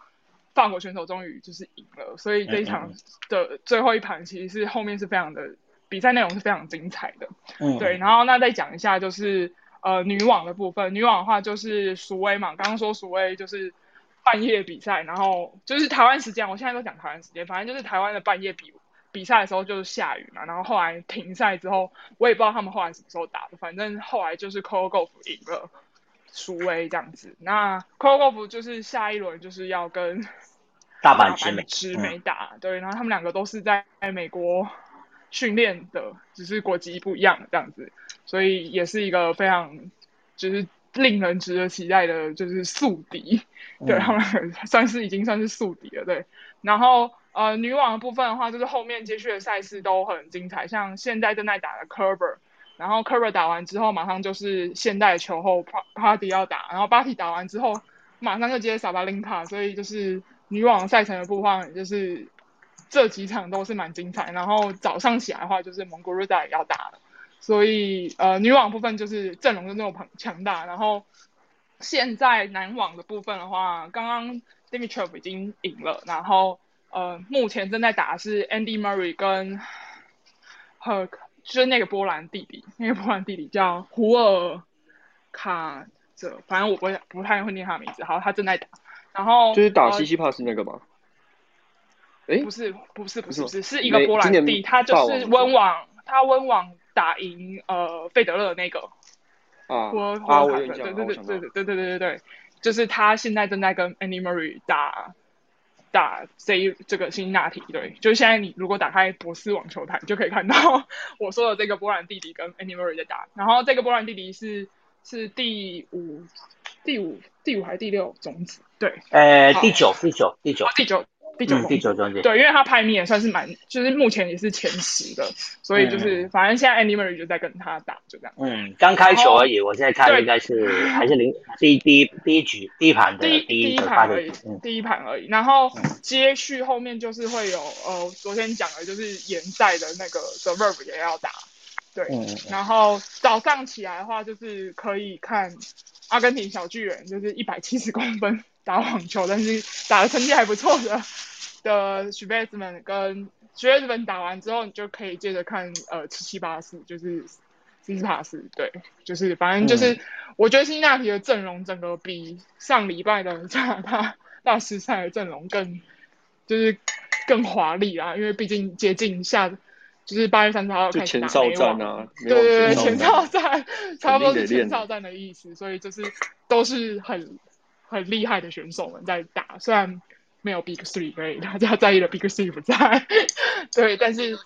法国选手终于就是赢了，所以这一场的最后一盘其实是后面是非常的比赛内容是非常精彩的。嗯，对。然后那再讲一下就是呃女网的部分，女网的话就是苏威嘛，刚刚说苏威就是半夜比赛，然后就是台湾时间，我现在都讲台湾时间，反正就是台湾的半夜比比赛的时候就是下雨嘛，然后后来停赛之后，我也不知道他们后来什么时候打的，反正后来就是 Coco Golf 赢了。苏威这样子，那 c o g o f 就是下一轮就是要跟大阪直美打，对，然后他们两个都是在美国训练的，只是国籍不一样这样子，所以也是一个非常就是令人值得期待的，就是宿敌，对他们算是已经算是宿敌了，对。然后呃女网的部分的话，就是后面接续的赛事都很精彩，像现在正在打的 Kerber。然后 Kerber 打完之后，马上就是现代球后 Party 要打，然后 Party 打完之后，马上就接萨巴林卡，所以就是女网赛程的部分，就是这几场都是蛮精彩。然后早上起来的话，就是蒙古瑞达也要打了，所以呃女网部分就是阵容就那么庞强大。然后现在男网的部分的话，刚刚 Dimitrov 已经赢了，然后呃目前正在打的是 Andy Murray 跟 Herc。就是那个波兰弟弟，那个波兰弟弟叫胡尔卡泽，反正我不会不太会念他的名字。好，他正在打，然后就是打西西帕斯那个吗？不是不是不是不是是一个波兰弟，他就是温网，他温网打赢呃费德勒那个啊，我啊我对对对对对对对对对对，就是他现在正在跟 Murray 打。打 C 这个辛纳提，对，就是现在你如果打开博斯网球台，就可以看到 我说的这个波兰弟弟跟 Murray 在打，然后这个波兰弟弟是是第五第五第五还是第六种子？对，呃，第九第九第九第九。第九第九中间，对，因为他排名也算是蛮，就是目前也是前十的，所以就是反正现在 Andy Murray 就在跟他打，就这样。嗯，刚开球而已，我现在看应该是还是零第第一第一局第一盘的第一盘而已，第一盘而已。然后接续后面就是会有呃，昨天讲的就是延赛的那个 The Verb 也要打，对。然后早上起来的话，就是可以看阿根廷小巨人，就是一百七十公分。打网球，但是打的成绩还不错的的 s c h w e z m a n 跟 s c h w e z m a n 打完之后，你就可以接着看呃七七八四，就是斯帕斯，对，就是反正就是我觉得辛纳提的阵容整个比上礼拜的 加拿大大师赛的阵容更就是更华丽啊，因为毕竟接近下就是八月三十号开始打美网，对对对，前哨战。差不多是前哨战的意思，所以就是都是很。很厉害的选手们在打，虽然没有 Big Three，所以大家在意的 Big Three 不在，对，但是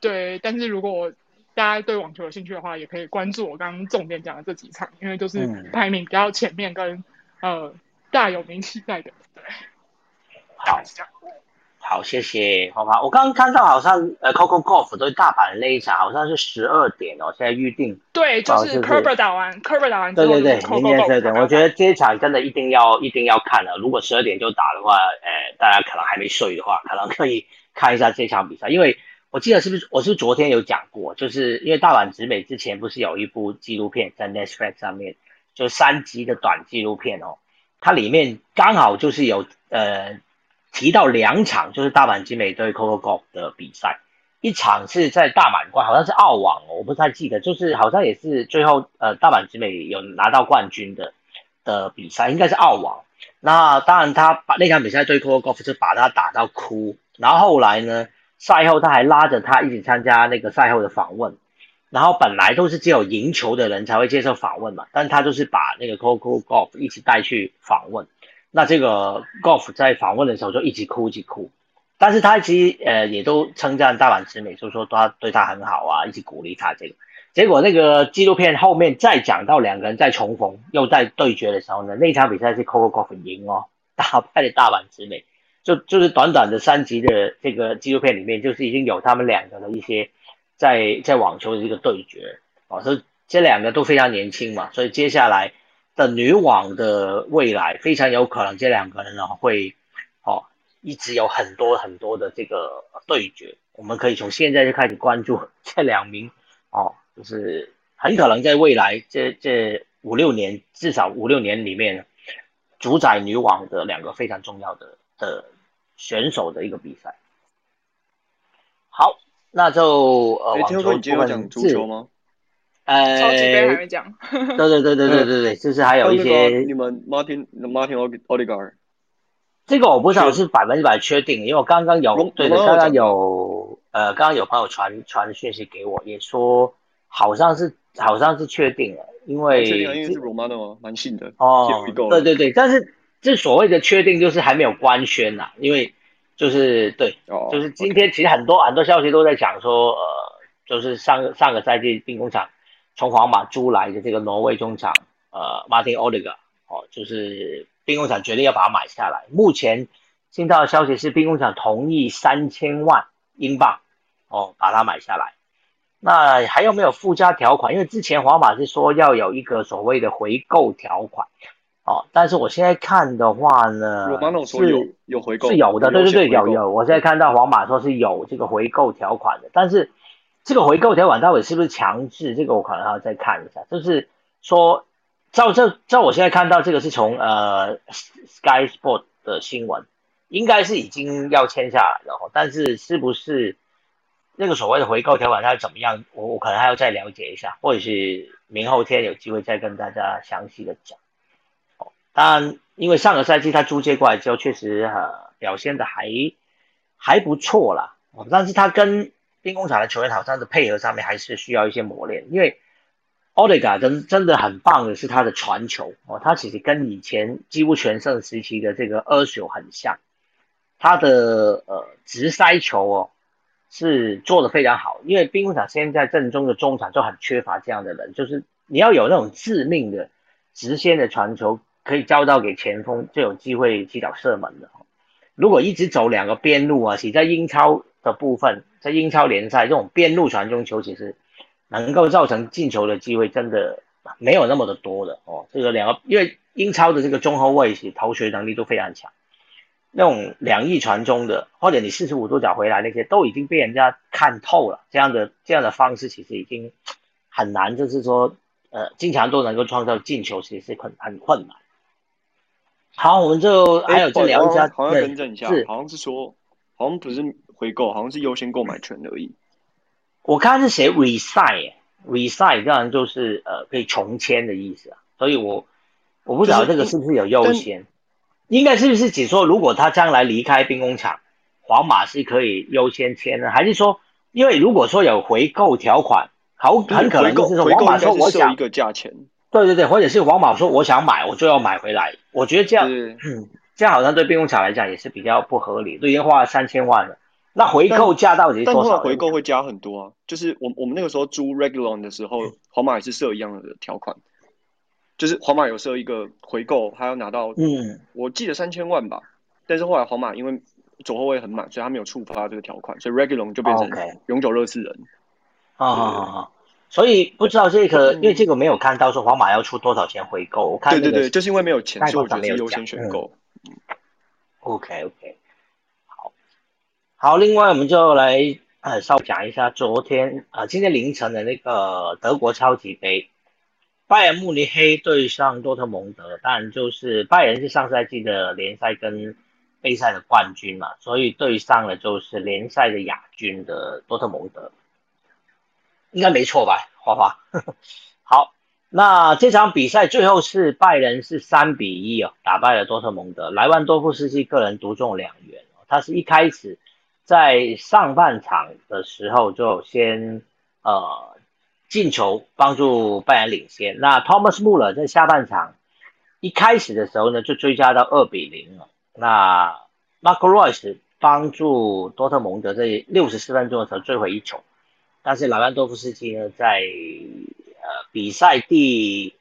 对，但是如果大家对网球有兴趣的话，也可以关注我刚刚重点讲的这几场，因为都是排名比较前面跟呃大有名气在的，对，好。好，谢谢，好吧。我刚刚看到好像呃，Coco Golf 对大阪的那一场好像是十二点哦，现在预定。对，就是 Kerber 打完，Kerber 打完之后。对对对，明天十二点，我觉得这一场真的一定要一定要看了。如果十二点就打的话，呃，大家可能还没睡的话，可能可以看一下这场比赛。因为我记得是不是我是昨天有讲过，就是因为大阪直美之前不是有一部纪录片在 Netflix 上面，就三集的短纪录片哦，它里面刚好就是有呃。提到两场就是大阪金美对 Coco Golf 的比赛，一场是在大满贯，好像是澳网哦，我不太记得，就是好像也是最后呃大阪金美有拿到冠军的的比赛，应该是澳网。那当然他把那场比赛对 Coco Golf 是把他打到哭，然后后来呢赛后他还拉着他一起参加那个赛后的访问，然后本来都是只有赢球的人才会接受访问嘛，但他就是把那个 Coco Golf 一起带去访问。那这个 Golf 在访问的时候就一直哭一直哭，但是他其实呃也都称赞大阪直美，就说他对他很好啊，一直鼓励他这个。结果那个纪录片后面再讲到两个人再重逢又在对决的时候呢，那场比赛是 Coco Golf 赢哦，打败了大阪直美。就就是短短的三集的这个纪录片里面，就是已经有他们两个的一些在在网球的这个对决哦，所以这两个都非常年轻嘛，所以接下来。的女网的未来非常有可能，这两个人呢会，哦，一直有很多很多的这个对决。我们可以从现在就开始关注这两名，哦，就是很可能在未来这这五六年，至少五六年里面，主宰女网的两个非常重要的的选手的一个比赛。好，那就呃，网球部分是。呃，超级杯还没讲。对对对对对对对，就是还有一些你们 Martin Martin o d i g a r 这个我不知道是百分之百确定，因为我刚刚有对对，刚刚有呃，刚刚有朋友传传讯息给我，也说好像是好像是确定了，因为确定因为是 Romano 蛮信的哦，对对对，但是这所谓的确定就是还没有官宣呐，因为就是对，就是今天其实很多很多消息都在讲说，呃，就是上上个赛季兵工厂。从皇马租来的这个挪威中场，呃，Martin o d e g a 哦，就是兵工厂决定要把它买下来。目前听到的消息是，兵工厂同意三千万英镑，哦，把它买下来。那还有没有附加条款？因为之前皇马是说要有一个所谓的回购条款，哦，但是我现在看的话呢，是有回购，是有的，对对对，有有。我现在看到皇马说是有这个回购条款的，但是。这个回购条款到底是不是强制？这个我可能要再看一下。就是说，照这照我现在看到这个是从呃 Sky Sport 的新闻，应该是已经要签下来了。但是是不是那个所谓的回购条款它是怎么样？我我可能还要再了解一下，或者是明后天有机会再跟大家详细的讲。哦，当然，因为上个赛季他租借过来之后，确实呃表现的还还不错啦，但是他跟兵工厂的球员好像是配合上面还是需要一些磨练，因为 Odega 真真的很棒的是他的传球哦，他其实跟以前几乎全盛时期的这个 u r s 很像，他的呃直塞球哦是做的非常好，因为兵工厂现在正中的中场就很缺乏这样的人，就是你要有那种致命的直线的传球，可以交到给前锋就有机会击倒射门的。如果一直走两个边路啊，其在英超的部分，在英超联赛这种边路传中球，其实能够造成进球的机会真的没有那么的多的哦。这个两个，因为英超的这个中后卫其实投球能力都非常强，那种两翼传中的，或者你四十五度角回来那些，都已经被人家看透了。这样的这样的方式其实已经很难，就是说呃，经常都能够创造进球，其实是很很困难。好，我们就还有再聊一下，好像更正一下，好像是说，好像不是回购，好像是优先购买权而已。我看是写 reside，reside 这样就是呃可以重签的意思啊，所以我我不知道这个是不是有优先，应该是不是只说如果他将来离开兵工厂，皇马是可以优先签呢？还是说，因为如果说有回购条款，好很可能就是说皇马说我想一个价钱。对对对，或者是皇马说我想买，我就要买回来。我觉得这样，嗯，这样好像对兵工厂来讲也是比较不合理。都已经花了三千万了，那回购价到底多少？回购会加很多啊。就是我我们那个时候租 Regulon 的时候，皇马也是设一样的条款，就是皇马有设一个回购，他要拿到，嗯，我记得三千万吧。但是后来皇马因为左后卫很满，所以他没有触发这个条款，所以 Regulon 就变成永久热刺人。啊啊啊！所以不知道这个，因为这个没有看到说皇马要出多少钱回购。我看对对对，就是因为没有钱，所以我觉得优先选购。OK OK，好，好，另外我们就来呃稍微讲一下昨天啊，今天凌晨的那个德国超级杯，拜仁慕尼黑对上多特蒙德，当然就是拜仁是上赛季的联赛跟杯赛的冠军嘛，所以对上了就是联赛的亚军的多特蒙德。应该没错吧，花花。好，那这场比赛最后是拜仁是三比一哦，打败了多特蒙德。莱万多夫斯基个人独中两元，他是一开始在上半场的时候就先呃进球帮助拜仁领先。那 Thomas Muller 在下半场一开始的时候呢就追加到二比零了。那 Marco Royce 帮助多特蒙德在六十四分钟的时候追回一球。但是莱万多夫斯基呢，在呃比赛第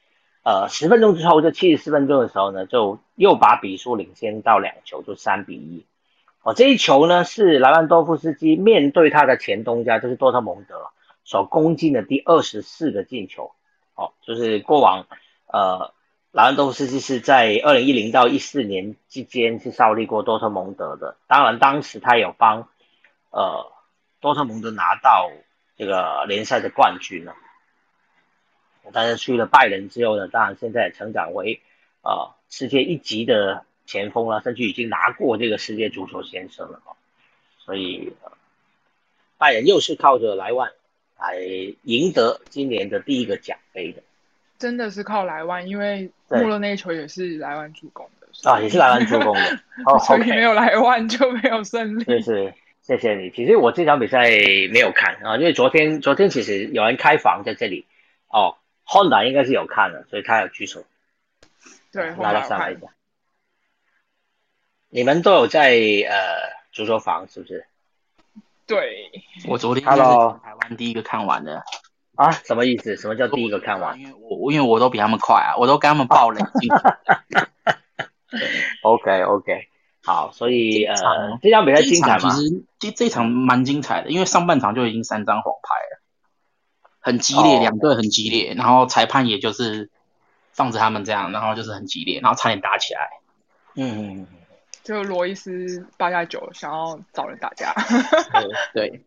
呃十分钟之后，就七十四分钟的时候呢，就又把比数领先到两球，就三比一。哦，这一球呢是莱万多夫斯基面对他的前东家，就是多特蒙德所攻进的第二十四个进球。哦，就是过往呃莱万多夫斯基是在二零一零到一四年之间是效力过多特蒙德的。当然，当时他有帮呃多特蒙德拿到。这个联赛的冠军了，但是去了拜仁之后呢，当然现在成长为啊世界一级的前锋了，甚至已经拿过这个世界足球先生了所以拜仁又是靠着莱万来赢得今年的第一个奖杯的，真的是靠莱万，因为穆勒那一球也是莱万助攻的啊，也是莱万助攻的，所以没有莱万就没有胜利，对是。谢谢你。其实我这场比赛没有看啊，因为昨天昨天其实有人开房在这里哦，Honda 应该是有看的，所以他有举手。对，拉他上来一下。你们都有在呃足球房是不是？对，我昨天是台湾第一个看完的。啊？什么意思？什么叫第一个看完？因为我因为我都比他们快啊，我都跟他们爆冷静。OK OK。好，所以呃，这场比赛精彩其实这这场蛮精彩的，因为上半场就已经三张黄牌了，很激烈，两队很激烈，然后裁判也就是放着他们这样，然后就是很激烈，然后差点打起来。嗯，就罗伊斯八加九想要找人打架。对，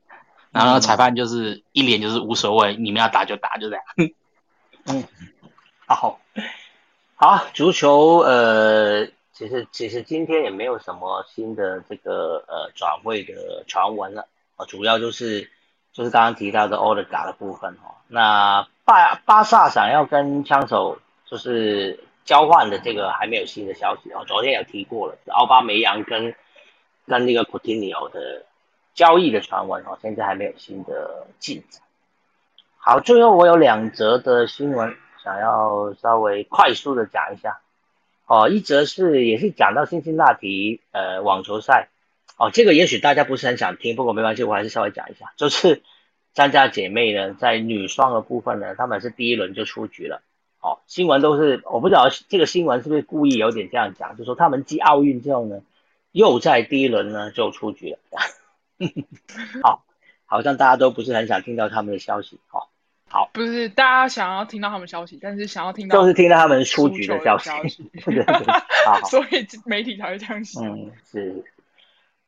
然后裁判就是一脸就是无所谓，你们要打就打，就这样。嗯，好，好，足球呃。其实其实今天也没有什么新的这个呃转会的传闻了啊，主要就是就是刚刚提到的欧德嘎的部分哦。那巴巴萨想要跟枪手就是交换的这个还没有新的消息哦，昨天有提过了，奥巴梅扬跟跟那个 Coutinho 的交易的传闻哦，现在还没有新的进展。好，最后我有两则的新闻想要稍微快速的讲一下哦，一则是也是讲到辛辛那提呃网球赛哦，这个也许大家不是很想听，不过没关系，我还是稍微讲一下，就是张家姐妹呢在女双的部分呢，她们是第一轮就出局了。哦，新闻都是我不知道这个新闻是不是故意有点这样讲，就说他们继奥运之后呢，又在第一轮呢就出局了。好，好像大家都不是很想听到他们的消息。好，好，不是大家想要听到他们消息，但是想要听到就是听到他们出局的消息。对对对，好，所以媒体才会这样写。嗯，是。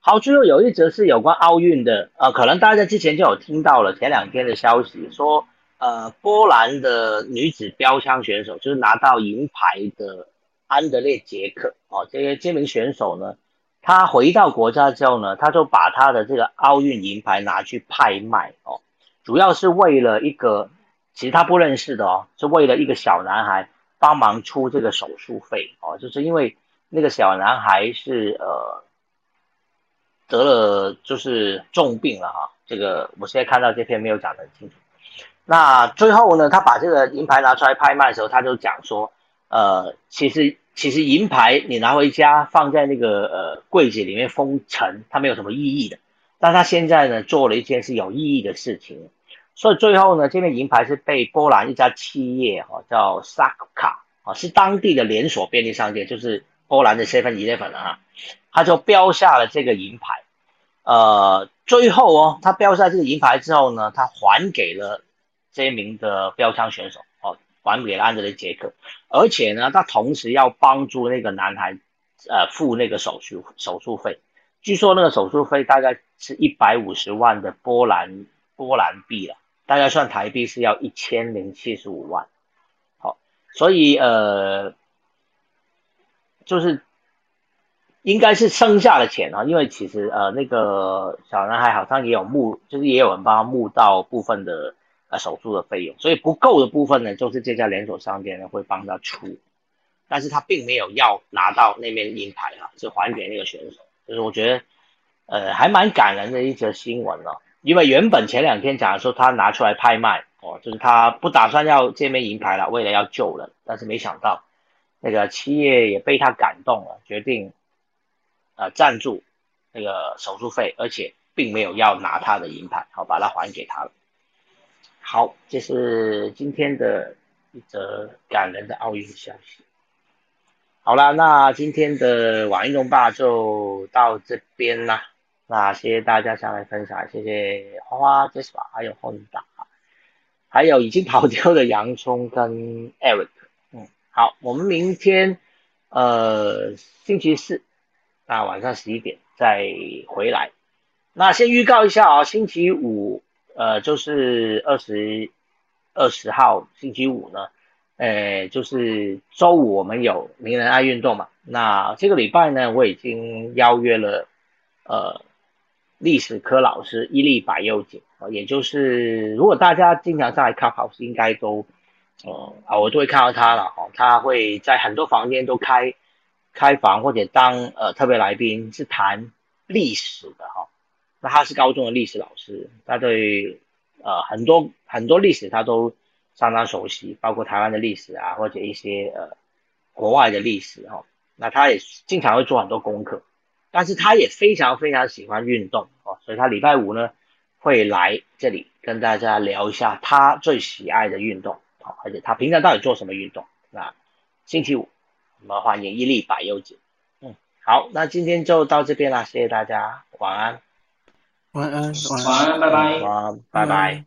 好，最后有一则是有关奥运的，呃，可能大家之前就有听到了前两天的消息说。呃，波兰的女子标枪选手就是拿到银牌的安德烈杰克哦，这些这名选手呢，他回到国家之后呢，他就把他的这个奥运银牌拿去拍卖哦，主要是为了一个，其实他不认识的哦，是为了一个小男孩帮忙出这个手术费哦，就是因为那个小男孩是呃得了就是重病了哈，这个我现在看到这篇没有讲得很清楚。那最后呢，他把这个银牌拿出来拍卖的时候，他就讲说，呃，其实其实银牌你拿回家放在那个呃柜子里面封尘，它没有什么意义的。但他现在呢做了一件是有意义的事情，所以最后呢，这面银牌是被波兰一家企业哈叫 Saka 啊，是当地的连锁便利商店，就是波兰的 Seven Eleven 啊，他就标下了这个银牌。呃，最后哦，他标下这个银牌之后呢，他还给了。这一名的标枪选手哦，还给了安德烈杰克，而且呢，他同时要帮助那个男孩，呃，付那个手术手术费。据说那个手术费大概是一百五十万的波兰波兰币了，大概算台币是要一千零七十五万。好，所以呃，就是应该是剩下的钱啊，因为其实呃，那个小男孩好像也有募，就是也有人帮他募到部分的。呃，手术的费用，所以不够的部分呢，就是这家连锁商店呢会帮他出，但是他并没有要拿到那面银牌啊，是还给那个选手，就是我觉得，呃，还蛮感人的一则新闻哦，因为原本前两天讲说他拿出来拍卖哦，就是他不打算要这面银牌了，为了要救人，但是没想到那个企业也被他感动了，决定呃赞助那个手术费，而且并没有要拿他的银牌，好把它还给他了。好，这是今天的一则感人的奥运消息。好了，那今天的网运动吧就到这边啦。那谢谢大家上来分享，谢谢花花、Jasper 还有 Honda，还有已经跑掉的洋葱跟 Eric。嗯，好，我们明天呃星期四那晚上十一点再回来。那先预告一下啊，星期五。呃，就是二十二十号星期五呢，呃，就是周五我们有名人爱运动嘛。那这个礼拜呢，我已经邀约了呃历史科老师伊利百佑姐啊，也就是如果大家经常上来看考试，应该都呃啊，我都会看到他了哦。他会在很多房间都开开房或者当呃特别来宾，是谈历史的哈。那他是高中的历史老师，他对呃很多很多历史他都相当熟悉，包括台湾的历史啊，或者一些呃国外的历史哈。那他也经常会做很多功课，但是他也非常非常喜欢运动哦，所以他礼拜五呢会来这里跟大家聊一下他最喜爱的运动啊，而且他平常到底做什么运动。那星期五我们欢迎伊利百优姐，嗯，好，那今天就到这边啦，谢谢大家，晚安晚安。晚安，晚安，拜拜，晚安，拜拜。